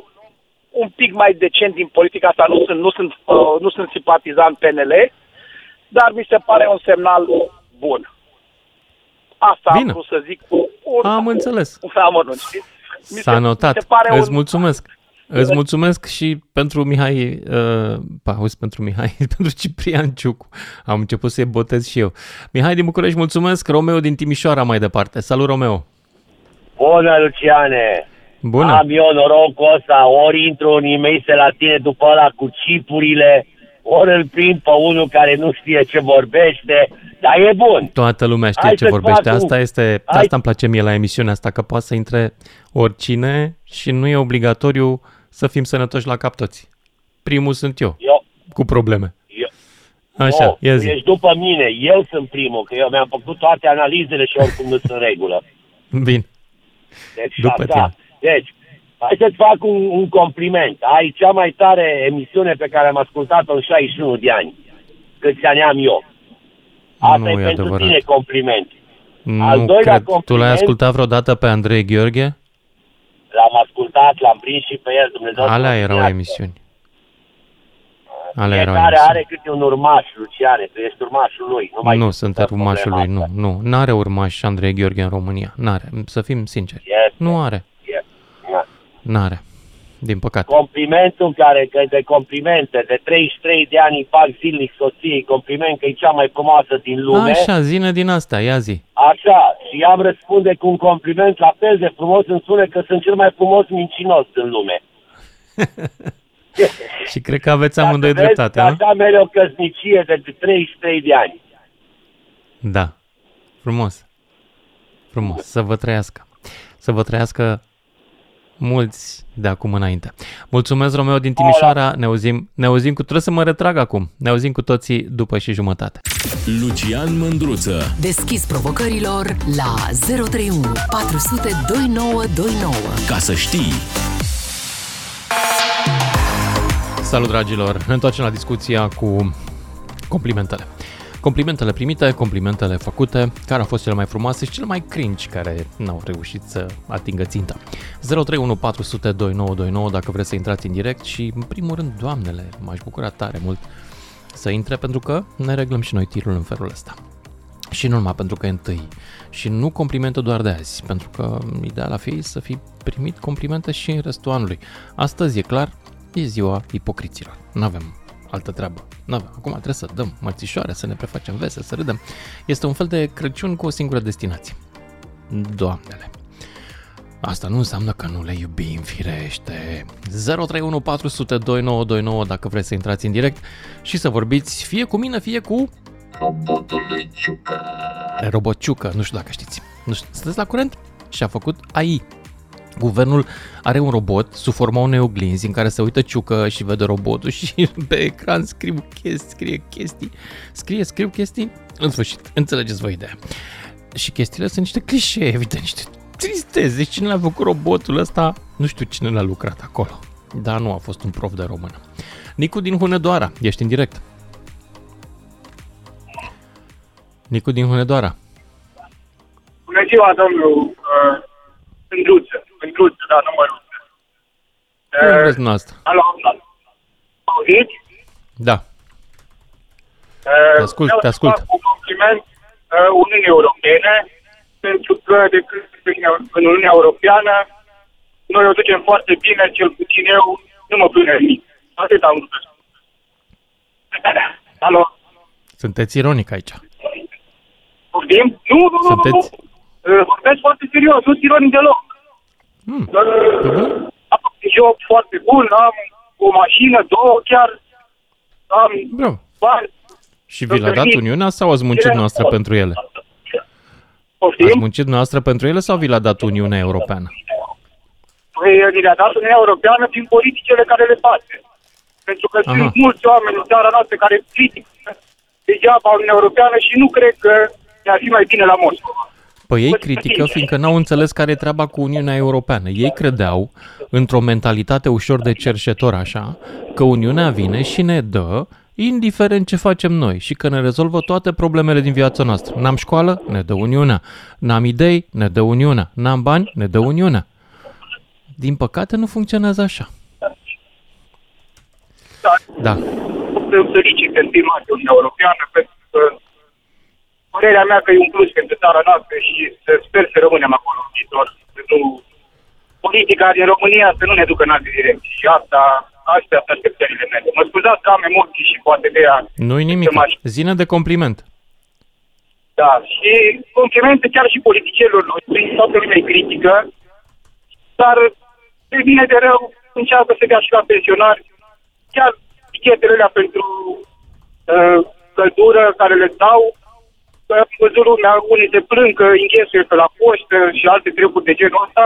un pic mai decent din politica asta. Nu sunt, nu sunt, uh, nu sunt simpatizant PNL, dar mi se pare un semnal bun. Asta Bine. am vrut să zic cu un, Am înțeles. un amănunt. știți? Mi S-a se- notat. Mi se pare Îți un, mulțumesc. Îți mulțumesc și pentru Mihai, uh, auzi, pentru Mihai, [LAUGHS] pentru Ciprian Ciucu. Am început să-i botez și eu. Mihai din București, mulțumesc. Romeo din Timișoara mai departe. Salut, Romeo. Bună, Luciane! Bună. Am eu norocul ăsta, ori intru în e la tine după ăla cu chipurile, ori îl prind pe unul care nu știe ce vorbește, dar e bun. Toată lumea știe Hai ce să-ți vorbește. fac un- Asta este, Hai- asta îmi place mie la emisiunea asta, că poate să intre oricine și nu e obligatoriu să fim sănătoși la cap toți. Primul sunt eu, Eu, cu probleme. eu, Așa, nu, ia tu zi. ești după mine, eu sunt primul, că eu mi-am făcut toate analizele și oricum nu sunt în regulă. Bine. Deci, După așa. tine. Deci, hai să-ți fac un, un compliment. Ai cea mai tare emisiune pe care am ascultat-o în 61 de ani. Câți ani am eu. Asta Nu e e pentru adevărat. tine compliment. Nu Al doilea cred. Tu l-ai compliment- ascultat vreodată pe Andrei Gheorghe? L-am ascultat, l-am prins și pe el, Dumnezeu să Alea mă erau ținească. emisiuni. Alea erau Fiecare emisiuni. are câte un urmaș, Luciane, tu ești urmașul lui. Nu, mai Nu discutăm sunt urmașul lui, problema nu, nu. N-are urmaș Andrei Gheorghe în România. N-are, să fim sinceri. Este. Nu are, Este. Da. N-are. Din păcate. Complimentul care, că de complimente, de 33 de ani îi fac zilnic soției, compliment că e cea mai frumoasă din lume. Așa, zine din asta, ia zi. Așa, și ea îmi răspunde cu un compliment la fel de frumos, îmi spune că sunt cel mai frumos mincinos în lume. [LAUGHS] Și cred că aveți amândoi Vezi, dreptate, a? Așa merge o căsnicie de 33 de ani. Da. Frumos. Frumos. Să vă trăiască. Să vă trăiască mulți de acum înainte. Mulțumesc, Romeo din Timișoara. Ne auzim, ne auzim cu... Trebuie să mă retrag acum. Ne auzim cu toții după și jumătate. Lucian Mândruță. Deschis provocărilor la 031 400 2929. Ca să știi. Salut, dragilor! Ne întoarcem la discuția cu complimentele. Complimentele primite, complimentele făcute, care au fost cele mai frumoase și cele mai cringe care n-au reușit să atingă ținta. 031 400 2929 dacă vreți să intrați în direct și, în primul rând, doamnele, m-aș bucura tare mult să intre pentru că ne reglăm și noi tirul în felul ăsta. Și nu numai pentru că e întâi. Și nu complimente doar de azi, pentru că ideal ar fi să fi primit complimente și în restul anului. Astăzi, e clar, e ziua ipocriților. Nu avem altă treabă. N-avem. Acum trebuie să dăm mărțișoare, să ne prefacem vese, să râdem. Este un fel de Crăciun cu o singură destinație. Doamnele. Asta nu înseamnă că nu le iubim, firește. 031 400 2929 dacă vreți să intrați în direct și să vorbiți fie cu mine, fie cu Robotul lui Ciucă. Robot Ciucă, nu știu dacă știți. Nu știu, sunteți la curent? Și a făcut AI. Guvernul are un robot sub forma unei oglinzi în care se uită ciucă și vede robotul și [LAUGHS] pe ecran scriu chestii, scrie chestii, scrie, scriu chestii, în sfârșit, înțelegeți voi ideea. Și chestiile sunt niște clișee, evident, niște tristeze. Deci cine l-a făcut robotul ăsta, nu știu cine l-a lucrat acolo. Dar nu a fost un prof de română. Nicu din Hunedoara, ești în direct. Nicu din Hunedoara. Bună ziua, domnul uh,Ândruță. Îndruță, da, nu mă ruță. Cum vreți dumneavoastră? Alo, auziți? Da. Uh, Te ascult, vreau te să ascult. fac un compliment uh, Uniunii Europene, pentru că de când suntem în Uniunea Europeană, noi o ducem foarte bine, cel puțin eu, nu mă plânge nimic. Atât am vrut să spun. Alo, Sunteți ironic aici. vorbim? Nu, nu, nu, nu, nu. Sunteți? Uh, Vorbesc foarte serios, nu ironic deloc. Hmm. Uh, Am un job foarte bun, am o mașină, două chiar, am Bravo. bani. Și vi l-a dat Uniunea sau ați muncit noastră pentru ele? Poftim? Ați muncit noastră pentru ele sau vi l-a dat Uniunea Europeană? Păi, ni le-a dat Uniunea Europeană prin politicile care le face. Pentru că Aha. sunt mulți oameni în țara noastră care critică degeaba Uniunea Europeană și nu cred că ne-ar fi mai bine la Moscova. Păi ei critică fiindcă n-au înțeles care e treaba cu Uniunea Europeană. Ei credeau, într-o mentalitate ușor de cerșetor așa, că Uniunea vine și ne dă indiferent ce facem noi și că ne rezolvă toate problemele din viața noastră. N-am școală? Ne dă Uniunea. N-am idei? Ne dă Uniunea. N-am bani? Ne dă Uniunea. Din păcate nu funcționează așa. Da. Sunt fericit în prima de Uniunea Europeană pentru că părerea mea că e un plus pentru țara noastră și să sper să rămânem acolo în viitor. Să nu, politica din România să nu ne ducă în alte direcții. Și asta, astea sunt așteptările mele. Mă scuzați că am emoții și poate de aia Nu-i nimic. Zine de compliment. Da, și complimente chiar și politicienilor noștri, toată lumea îi critică, dar de bine de rău încearcă să dea și la pensionari chiar tichetele alea pentru uh, căldură care le dau, că am văzut lumea, unii se plâng că înghesuie pe la poștă și alte treburi de genul ăsta,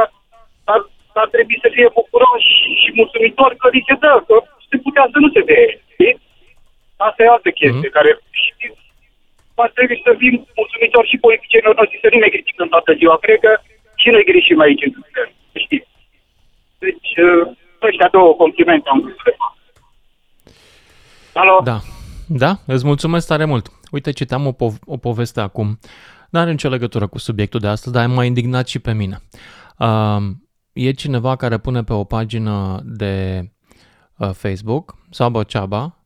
dar ar trebui să fie bucuroși și mulțumitori că li se dă, că se putea să nu se dea. știi? Asta e altă chestie care și ar trebui să fim mulțumitori și politicienilor noștri, să nu ne criticăm toată ziua. Cred că și noi greșim aici în sistem. Știi? Deci, uh, ăștia două complimente am vrut să le fac. Alo? Da. Da, îți mulțumesc tare mult. Uite, citeam o, pov- o poveste acum. Nu are nicio legătură cu subiectul de astăzi, dar m-a indignat și pe mine. Uh, e cineva care pune pe o pagină de uh, Facebook, Saba Ceaba,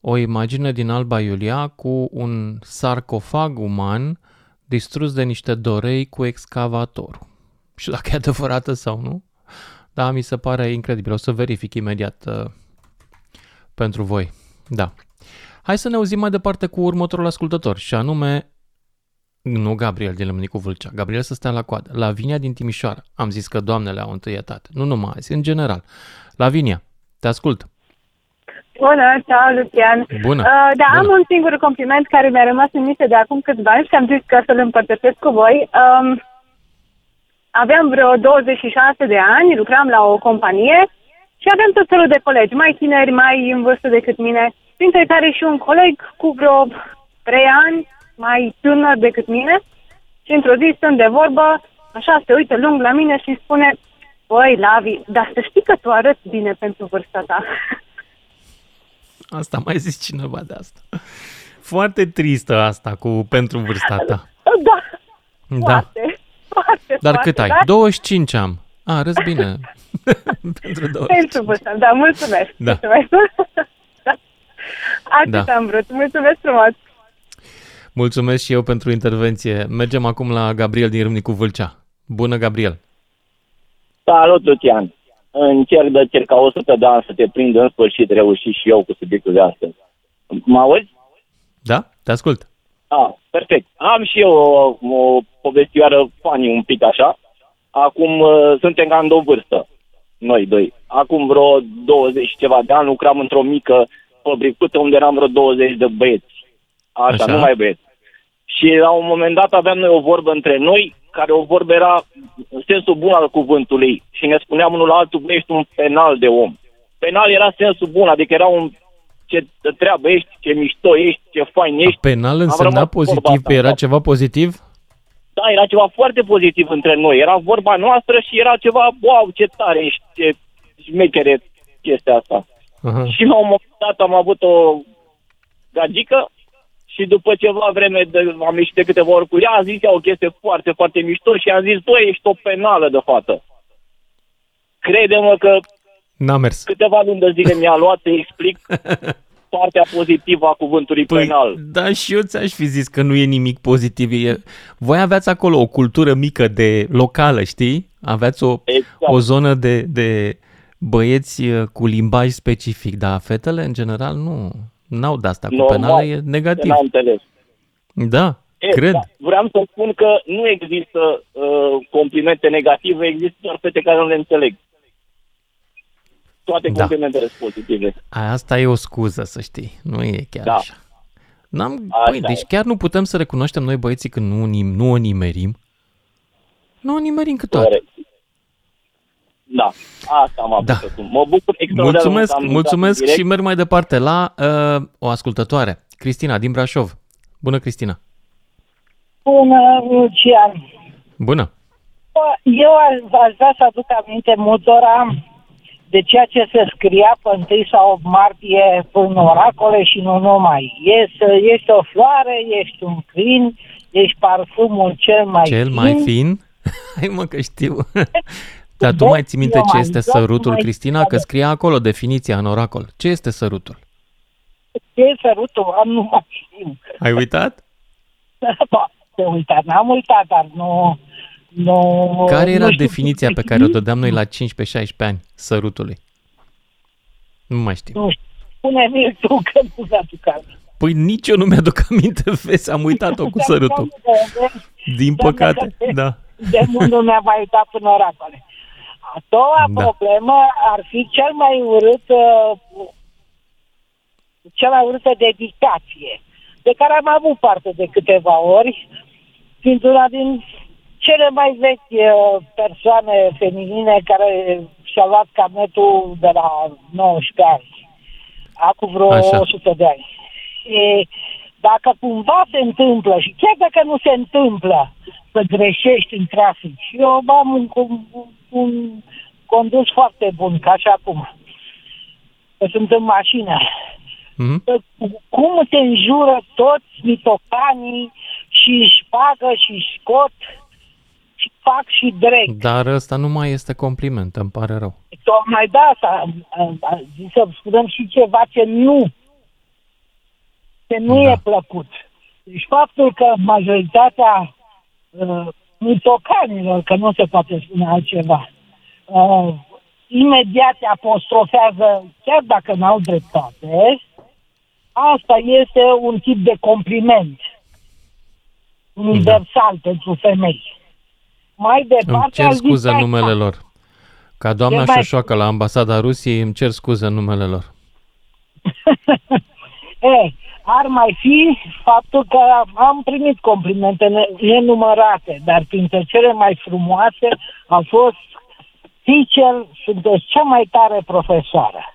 o imagine din Alba Iulia cu un sarcofag uman distrus de niște dorei cu excavatorul. Și dacă e adevărată sau nu, da, mi se pare incredibil. O să verific imediat uh, pentru voi. Da. Hai să ne auzim mai departe cu următorul ascultător și anume, nu Gabriel din Lămânicu Vâlcea, Gabriel să stea la coadă, Lavinia din Timișoara. Am zis că doamnele au întâietate, nu numai azi, în general. Lavinia, te ascult. Bună, ciao, Lucian. Bună. Uh, da, am un singur compliment care mi-a rămas în minte de acum câțiva ani și am zis că să-l împărtășesc cu voi. Um, aveam vreo 26 de ani, lucram la o companie și aveam tot felul de colegi, mai tineri, mai în vârstă decât mine, printre care și un coleg cu vreo 3 ani, mai tânăr decât mine. Și într-o zi stând de vorbă, așa se uită lung la mine și îmi spune Băi, Lavi, dar să știi că tu arăți bine pentru vârsta ta. Asta mai zis cineva de asta. Foarte tristă asta cu pentru vârsta ta. Da, Da. foarte, foarte, Dar foarte, cât ai? da? 25 am. A, arăți bine. [LAUGHS] pentru 25. Pentru vârsta, da, mulțumesc. Da. Mulțumesc. Da. Atât Da. am vrut. Mulțumesc frumos. Mulțumesc și eu pentru intervenție. Mergem acum la Gabriel din Râmnicu Vâlcea. Bună, Gabriel. Salut, Lucian! Încerc de circa 100 de ani să te prind în sfârșit, reușit și eu cu subiectul de astăzi. Mă auzi? Da? Te ascult. Ah, perfect. Am și eu o, o povestioară funny un pic așa. Acum uh, suntem cam de o vârstă, noi doi. Acum vreo 20 și ceva de ani lucram într-o mică fabricuță unde eram vreo 20 de băieți. Așa, Așa. Așa. nu mai băieți. Și la un moment dat aveam noi o vorbă între noi, care o vorbă era în sensul bun al cuvântului. Și ne spuneam unul la altul, băi, ești un penal de om. Penal era sensul bun, adică era un ce treabă ești, ce mișto ești, ce fain ești. Penal Am însemna rămas cu vorba pozitiv, asta, era da. ceva pozitiv? Da, era ceva foarte pozitiv între noi. Era vorba noastră și era ceva, wow, ce tare ești, ce șmechere chestia asta. Aha. Și la un moment dat am avut o gagică și după ceva vreme de, am ieșit de câteva ori cu ea, a zis ea o chestie foarte, foarte mișto și am zis, tu ești o penală de fată. Crede-mă că N-a mers. câteva luni de zile mi-a luat să explic [LAUGHS] partea pozitivă a cuvântului Păi, penal. da, și eu ți-aș fi zis că nu e nimic pozitiv. E... Voi aveați acolo o cultură mică de locală, știi? Aveați o, Exact. o zonă de, de băieți uh, cu limbaj specific, dar fetele, în general, nu n-au de asta. Cu Normal, penală e că negativ. N-am înțeles. Da, E, cred. Da, vreau să spun că nu există uh, complimente negative, există doar fete care nu le înțeleg. Toate Da. complimentele sunt pozitive. A, Asta e o scuză, să știi. Nu e chiar Da. așa. N-am, Asta păi, deci e. chiar nu putem să recunoaștem noi băieții când nu, nim- nu o nimerim. Nu o nimerim câteodată. Corect. Da, asta am avut Da. acum. Mă bucur extraordinar Mulțumesc, mult că am mulțumesc intrat în și direct. merg mai departe la uh, o ascultătoare, Cristina din Brașov. Bună, Cristina. Bună, Lucian. Bună. Bă, Eu aș, aș vrea să aduc aminte multora de ceea ce se scria pe 1 sau 8 martie în oracole și nu numai. Ești, ești o floare, ești un crin, ești parfumul cel mai Cel fin. mai fin? [LAUGHS] Hai mă că știu. [LAUGHS] Dar tu mai ții minte Eu ce mai este joc, sărutul, mai- Cristina? Că scria acolo definiția în oracol. Ce este sărutul? Ce e sărutul? Am nu mai știu. Ai uitat? [LAUGHS] Ba, te uitat, n-am uitat, dar nu... nu Care era nu știu definiția pe care o dădeam noi la 15-16 ani sărutului? Nu mai știu. Nu știu. Spune-mi tu că nu mi-aduc aminte. Păi nici eu nu mi-aduc [LAUGHS] aminte, vezi, am uitat-o cu sărutul. Din păcate, da. De mult nu mi-a mai uitat până oracole. A doua Da. problemă ar fi cel mai urât, uh, cea mai urâtă dedicație, de care am avut parte de câteva ori, fiind una din cele mai vechi uh, persoane feminine care și-a luat carnetul de la 19 ani, acum vreo Așa. 100 de ani. Și dacă cumva se întâmplă, și chiar dacă nu se întâmplă, să greșești în trafic, și eu am un, un, un condus foarte bun, ca și acum, că sunt în mașină, Mhm. cum te înjură toți mitocanii și își bagă și își scot și fac și dreg. Dar ăsta nu mai este compliment, îmi pare rău. Tocmai de asta am- am zis să spunem și ceva ce nu ce nu Da. e plăcut. Deci faptul că majoritatea uh, mitocanilor, că nu se poate spune altceva, uh, imediat te apostrofează, chiar dacă n-au dreptate, asta este un tip de compliment universal pentru femei. Mai Îmi departe, cer aș zice scuze în așa. numele lor. Ca doamna E mai- Șoșoacă la ambasada Rusiei, îmi cer scuze în numele lor. [LAUGHS] E, ar mai fi faptul că am primit complimente ne- nenumărate, dar printre cele mai frumoase a fost teacher, sunteți cea mai tare profesoară.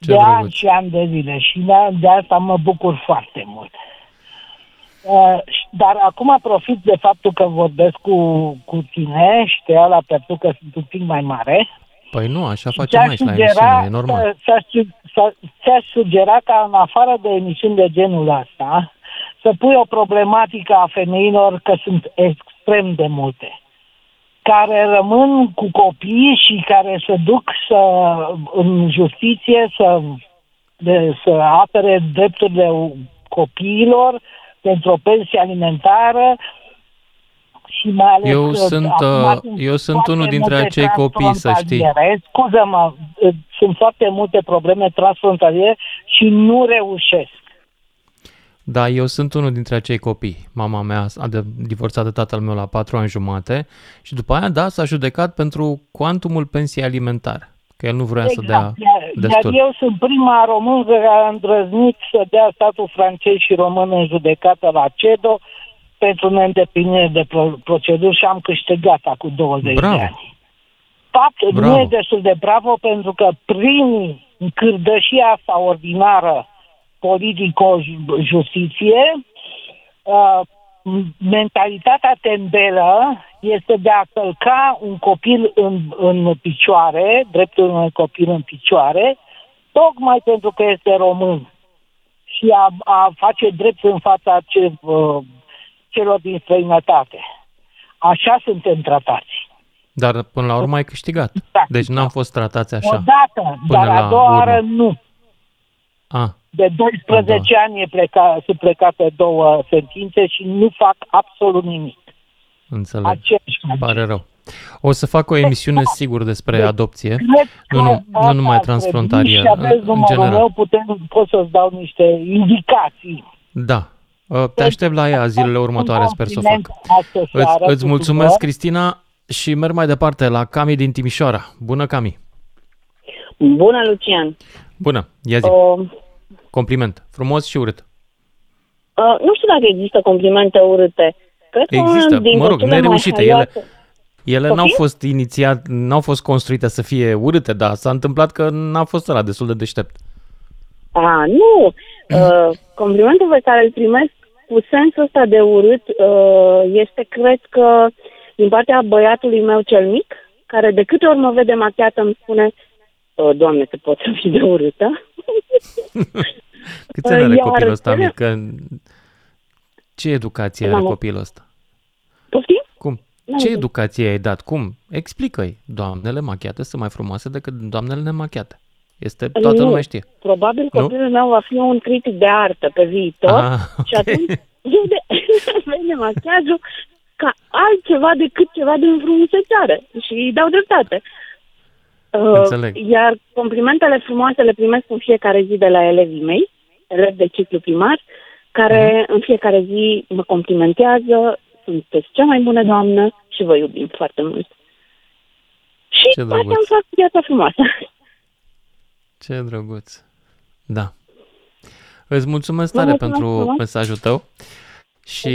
Ce de ani drăguț. și ani de zile și de, de asta mă bucur foarte mult. Uh, și- dar acum profit de faptul că vorbesc cu, cu tine și te iau la pentru că sunt un pic mai mare. Păi nu, așa Și facem aici la emisiune, e normal. să- să- să- Ți-aș sugera ca în afară de emisiuni de genul ăsta să pui o problematică a femeilor, că sunt extrem de multe, care rămân cu copii și care se duc să, în justiție să, de, să apere drepturile copiilor pentru o pensie alimentară și mai ales Eu că sunt, acum uh, sunt eu sunt foarte unul dintre multe acei copii, să știi. transfrontaliere. Scuză-mă, uh, sunt foarte multe probleme transfrontaliere și nu reușesc. Da, eu sunt unul dintre acei copii. Mama mea a de- divorțat de tatăl meu la patru ani jumate și după aia, da, s-a judecat pentru cuantumul pensiei alimentare. Că el nu vrea să dea Exact. Iar, iar destul. eu sunt prima română care a îndrăznit să dea statul francez și român în judecată la CEDO pentru neîndeplinire de pro- proceduri și am câștigat acum 20 Bravo. de ani. Fapt, Bravo. nu e destul de bravo pentru că prin cârdășia asta ordinară politico-justiție, uh, mentalitatea tembelă este de a călca un copil în, în picioare, dreptul unui copil în picioare, tocmai pentru că este român și a, a face drept în fața ce, uh, celor din străinătate. Așa suntem tratați. Dar până la urmă ai câștigat. Deci n-am fost tratați așa. Odată, Până dar a la doua urmă. oară nu. A, De 12 ani e pleca, sunt plecate două sentințe și nu fac absolut nimic. înțeleg. Aceeași Pare rău. O să fac o emisiune sigur despre adopție, Cred nu, că nu, nu asta numai ar transfrontalieră, trebui Și aveți în numărul general. meu, putem, pot să-ți dau niște indicații. Da. Uh, Te aștept la ea zilele următoare, sper să o fac. Astă seară Îți, îți tuturor. mulțumesc, Cristina, și merg mai departe la Cami din Timișoara. Bună, Cami. Bună, Lucian. Bună, ia zi. Uh, Compliment. Frumos și urât. uh, nu știu dacă există complimente urâte. Cred că Există, unul dintre mă rog, cele mai nereușite. Ele, haioase- ele Poftim? n-au fost inițiat, n-au fost construite să fie urâte, dar s-a întâmplat că n-a fost ăla destul de deștept. A, nu. Uh, complimentul pe care îl primesc cu sensul ăsta de urât uh, este, cred că, din partea băiatului meu cel mic, care de câte ori mă vede machiată îmi spune "Uh, Doamne, te pot să fii de urâtă? [LAUGHS] Câți ani are Iar copilul ăsta cele- mic? Că... Ce educație are N-am- copilul ăsta? Poftim? Cum? N-am Ce zis. educație ai dat? Cum? Explică-i. Doamnele machiate sunt mai frumoase decât doamnele nemachiate. Este, toată Nu. lumea știe. Probabil Nu? copilul meu va fi un critic de artă pe viitor Ah, și atunci vede, vede [LAUGHS] machiajul ca altceva decât ceva de înfrumusețare și îi dau dreptate. Uh, Înțeleg. iar complimentele frumoase le primesc în fiecare zi de la elevii mei, elevi de ciclu primar, care Mhm. în fiecare zi mă complimentează, sunteți cea mai bună doamnă și vă iubim foarte mult. Și Ce asta drăguț. îmi fac viața frumoasă. Ce drăguț. Da. Îți mulțumesc Vă tare mulțumesc pentru frumos. mesajul tău și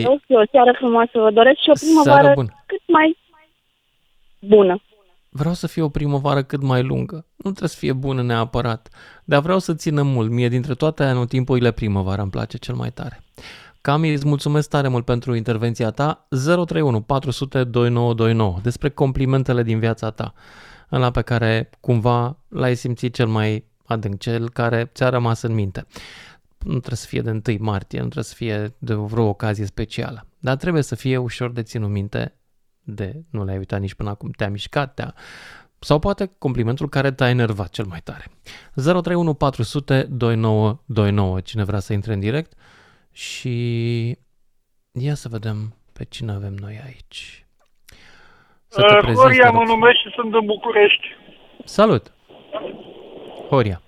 Eu și o seară frumoasă vă doresc și o Seară primăvară bună. cât mai bună. vreau să fie o primăvară cât mai lungă. Nu trebuie să fie bună neapărat, dar vreau să țină mult. Mie dintre toate anotimpurile primăvara îmi place cel mai tare. Cami, îți mulțumesc tare mult pentru intervenția ta. 031 400 2929 despre complimentele din viața ta, ăla pe care cumva l-ai simțit cel mai adânc, cel care ți-a rămas în minte. Nu trebuie să fie de 1 martie, nu trebuie să fie de vreo ocazie specială, dar trebuie să fie ușor de ținut minte de nu l-ai uitat nici până acum, te-a mișcat, te-a... Sau poate complimentul care te-a enervat cel mai tare. 031 400 2929, cine vrea să intre în direct și ia să vedem pe cine avem noi aici. Să te Uh, prezinți, Horia te mă rog. numesc și sunt în București. Salut! Horia,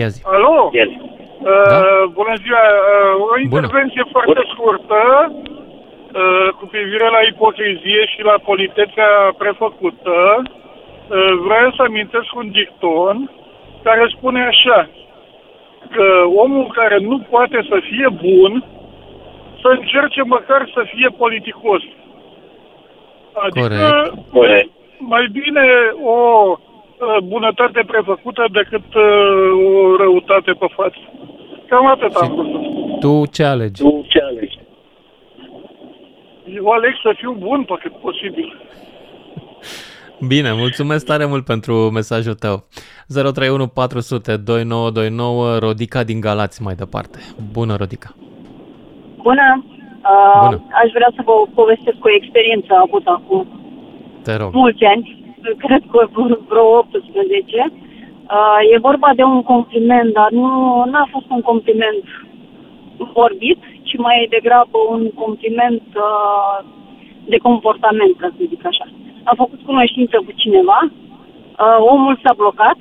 ia zi. Alo? Uh, Bună ziua! Uh, o intervenție foarte scurtă uh, cu privire la ipocrizie și la politețea prefăcută. Uh, vreau să amintesc un dicton care spune așa că omul care nu poate să fie bun să încerce măcar să fie politicos. Adică Corect. mai bine o uh, bunătate prefăcută decât uh, o răutate pe față. Cam atât am vrut. să spun. Tu ce alegi? Tu ce alegi? Eu aleg să fiu bun pe cât posibil. Bine, mulțumesc tare mult pentru mesajul tău. 031 400 2929, Rodica din Galați mai departe. Bună, Rodica! Bună! Uh, Bună. Aș vrea să vă povestesc o experiență avută acum Te rog. mulți ani, [LAUGHS] cred că vreo 18. Uh, e vorba de un compliment, dar nu a fost un compliment vorbit, ci mai degrabă un compliment uh, de comportament, ca să zic așa. Am făcut cunoștință cu cineva, uh, omul s-a blocat,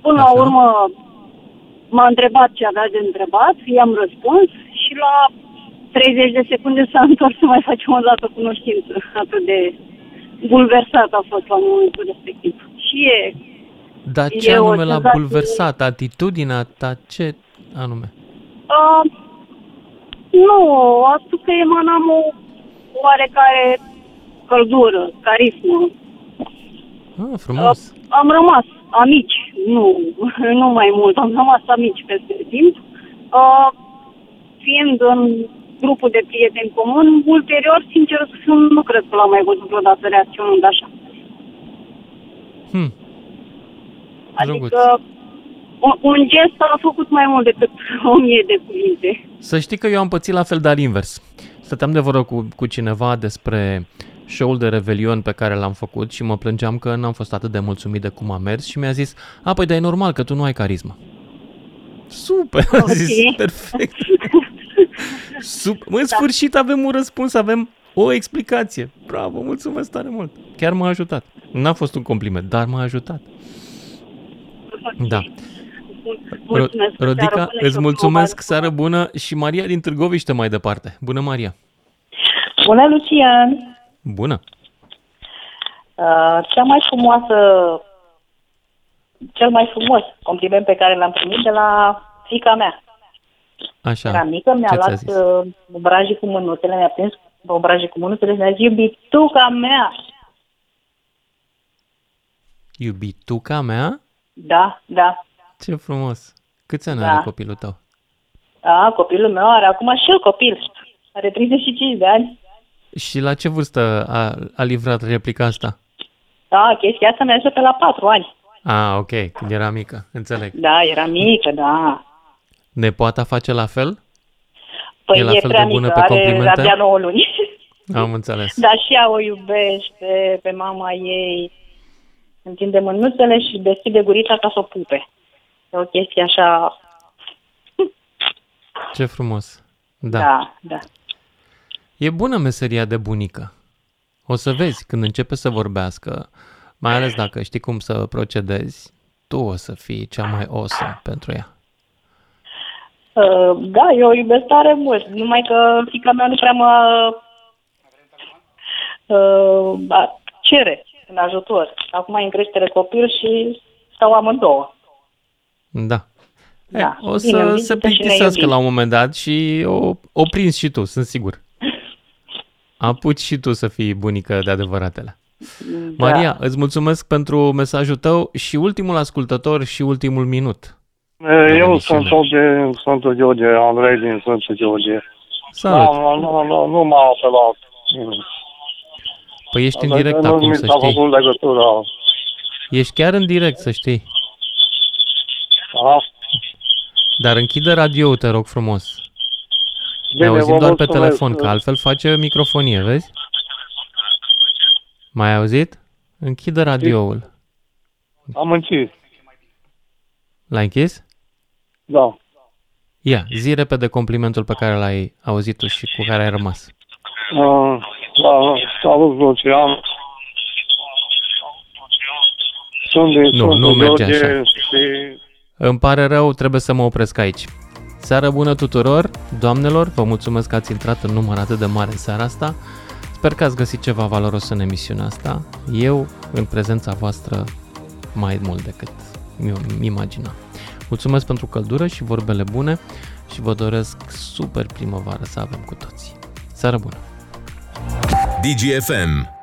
până la urmă m-a întrebat ce avea de întrebat, i-am răspuns și la 30 de secunde s-a [LAUGHS] întors să mai facem o dată cunoștință. Atât de bulversat a fost la momentul respectiv. Și e... Dar ce e o anume l-a senzație- bulversat? Atitudinea ta? Ce anume? Uh, nu, a spus că emanam o oarecare căldură, carismă. Ah, frumos. Uh, am rămas amici, nu, [LAUGHS] nu mai mult, am rămas amici peste timp. Uh, fiind în grupul de prieteni comun, ulterior, sincer să fiu, nu cred că l-am mai văzut vreodată reacționând așa. Hmm. Adică un, un gest a făcut mai mult decât [LAUGHS] o mie de cuvinte. Să știi că eu am pățit la fel, dar invers. Stăteam de vorbă cu, cu cineva despre show-ul de Revelion pe care l-am făcut și mă plângeam că n-am fost atât de mulțumit de cum a mers și mi-a zis, a, păi, dar e normal că tu nu ai carismă. Super, [LAUGHS] a Ok. zis, perfect. Super. Mă, în sfârșit avem un răspuns, avem o explicație. Bravo, mulțumesc tare mult. Chiar m-a ajutat. N-a fost un compliment, dar m-a ajutat. Da. Mulțumesc, Ro- Rodica, seară bună și îți o mulțumesc, seară bună și Maria din Târgoviște mai departe. Bună, Maria! Bună, Lucian! Bună! Uh, cea mai frumoasă, cel mai frumos compliment pe care l-am primit de la fica mea. Așa. Era mică, mi-a Ce ți-a luat zis? uh, obrajii cu mânuțele, mi-a prins obrajii cu mânuțele și mi-a zis, iubituca mea! Iubituca mea? Da, da. Ce frumos! Câți ani Da. are copilul tău? A, copilul meu are acum și el copil. Are 35 de ani. Și la ce vârstă a, a livrat replica asta? Da, chestia asta merge pe la 4 ani. Ah, ok, când era mică, înțeleg. Da, era mică, da. Nepoata face la fel? Păi E la e fel prea de bună mică, pe are complimente? abia 9 luni. [LAUGHS] Am înțeles. Dar și ea o iubește pe mama ei. Întinde mânuțele și deschide gurița ca să o pupe. E o chestie așa... Ce frumos. Da. Da, da. E bună meseria de bunică. O să vezi când începe să vorbească, mai ales dacă știi cum să procedezi, tu o să fii cea mai awesome pentru ea. Uh, Da, eu o iubesc tare mult. Numai că fica mea nu prea mă uh, a- cere în ajutor. Acum e în creștere copil și stau amândouă. Da. Da, O bine, să bine, se și ne plictisească iubim. la un moment dat și o, o prins și tu, sunt sigur. Apuci și tu să fii bunică de adevăratele. Da. Maria, îți mulțumesc pentru mesajul tău și ultimul ascultător și ultimul minut. Eu emisiune. sunt tot din Sfântul George, Andrei din Sfântul George. Salut. Da, nu, nu, nu m-a apelat nimeni. Păi ești în Dar direct nu acum, mi să s-a știi. făcut legătura. Ești chiar în direct, să știi. Da? Dar închide radio te rog frumos. Bine, Ne auzim vă doar pe mulțumesc. telefon, că altfel face microfonie, vezi? Mai ai auzit? Închide radioul. Am închis. L-ai închis? Da. Ia, zi repede complimentul pe care l-ai auzit tu și cu care ai rămas. Uh, da, salut, Lucian. Sunt din Nu, Sfântul nu merge George așa. și Îmi pare rău, trebuie să mă opresc aici. Seară bună tuturor, doamnelor, vă mulțumesc că ați intrat în număr atât de mare în seara asta. Sper că ați găsit ceva valoros în emisiunea asta. Eu, în prezența voastră, mai mult decât mi imagina. Mulțumesc pentru căldură și vorbele bune și vă doresc super primăvară să avem cu toții. Seară bună! DGFM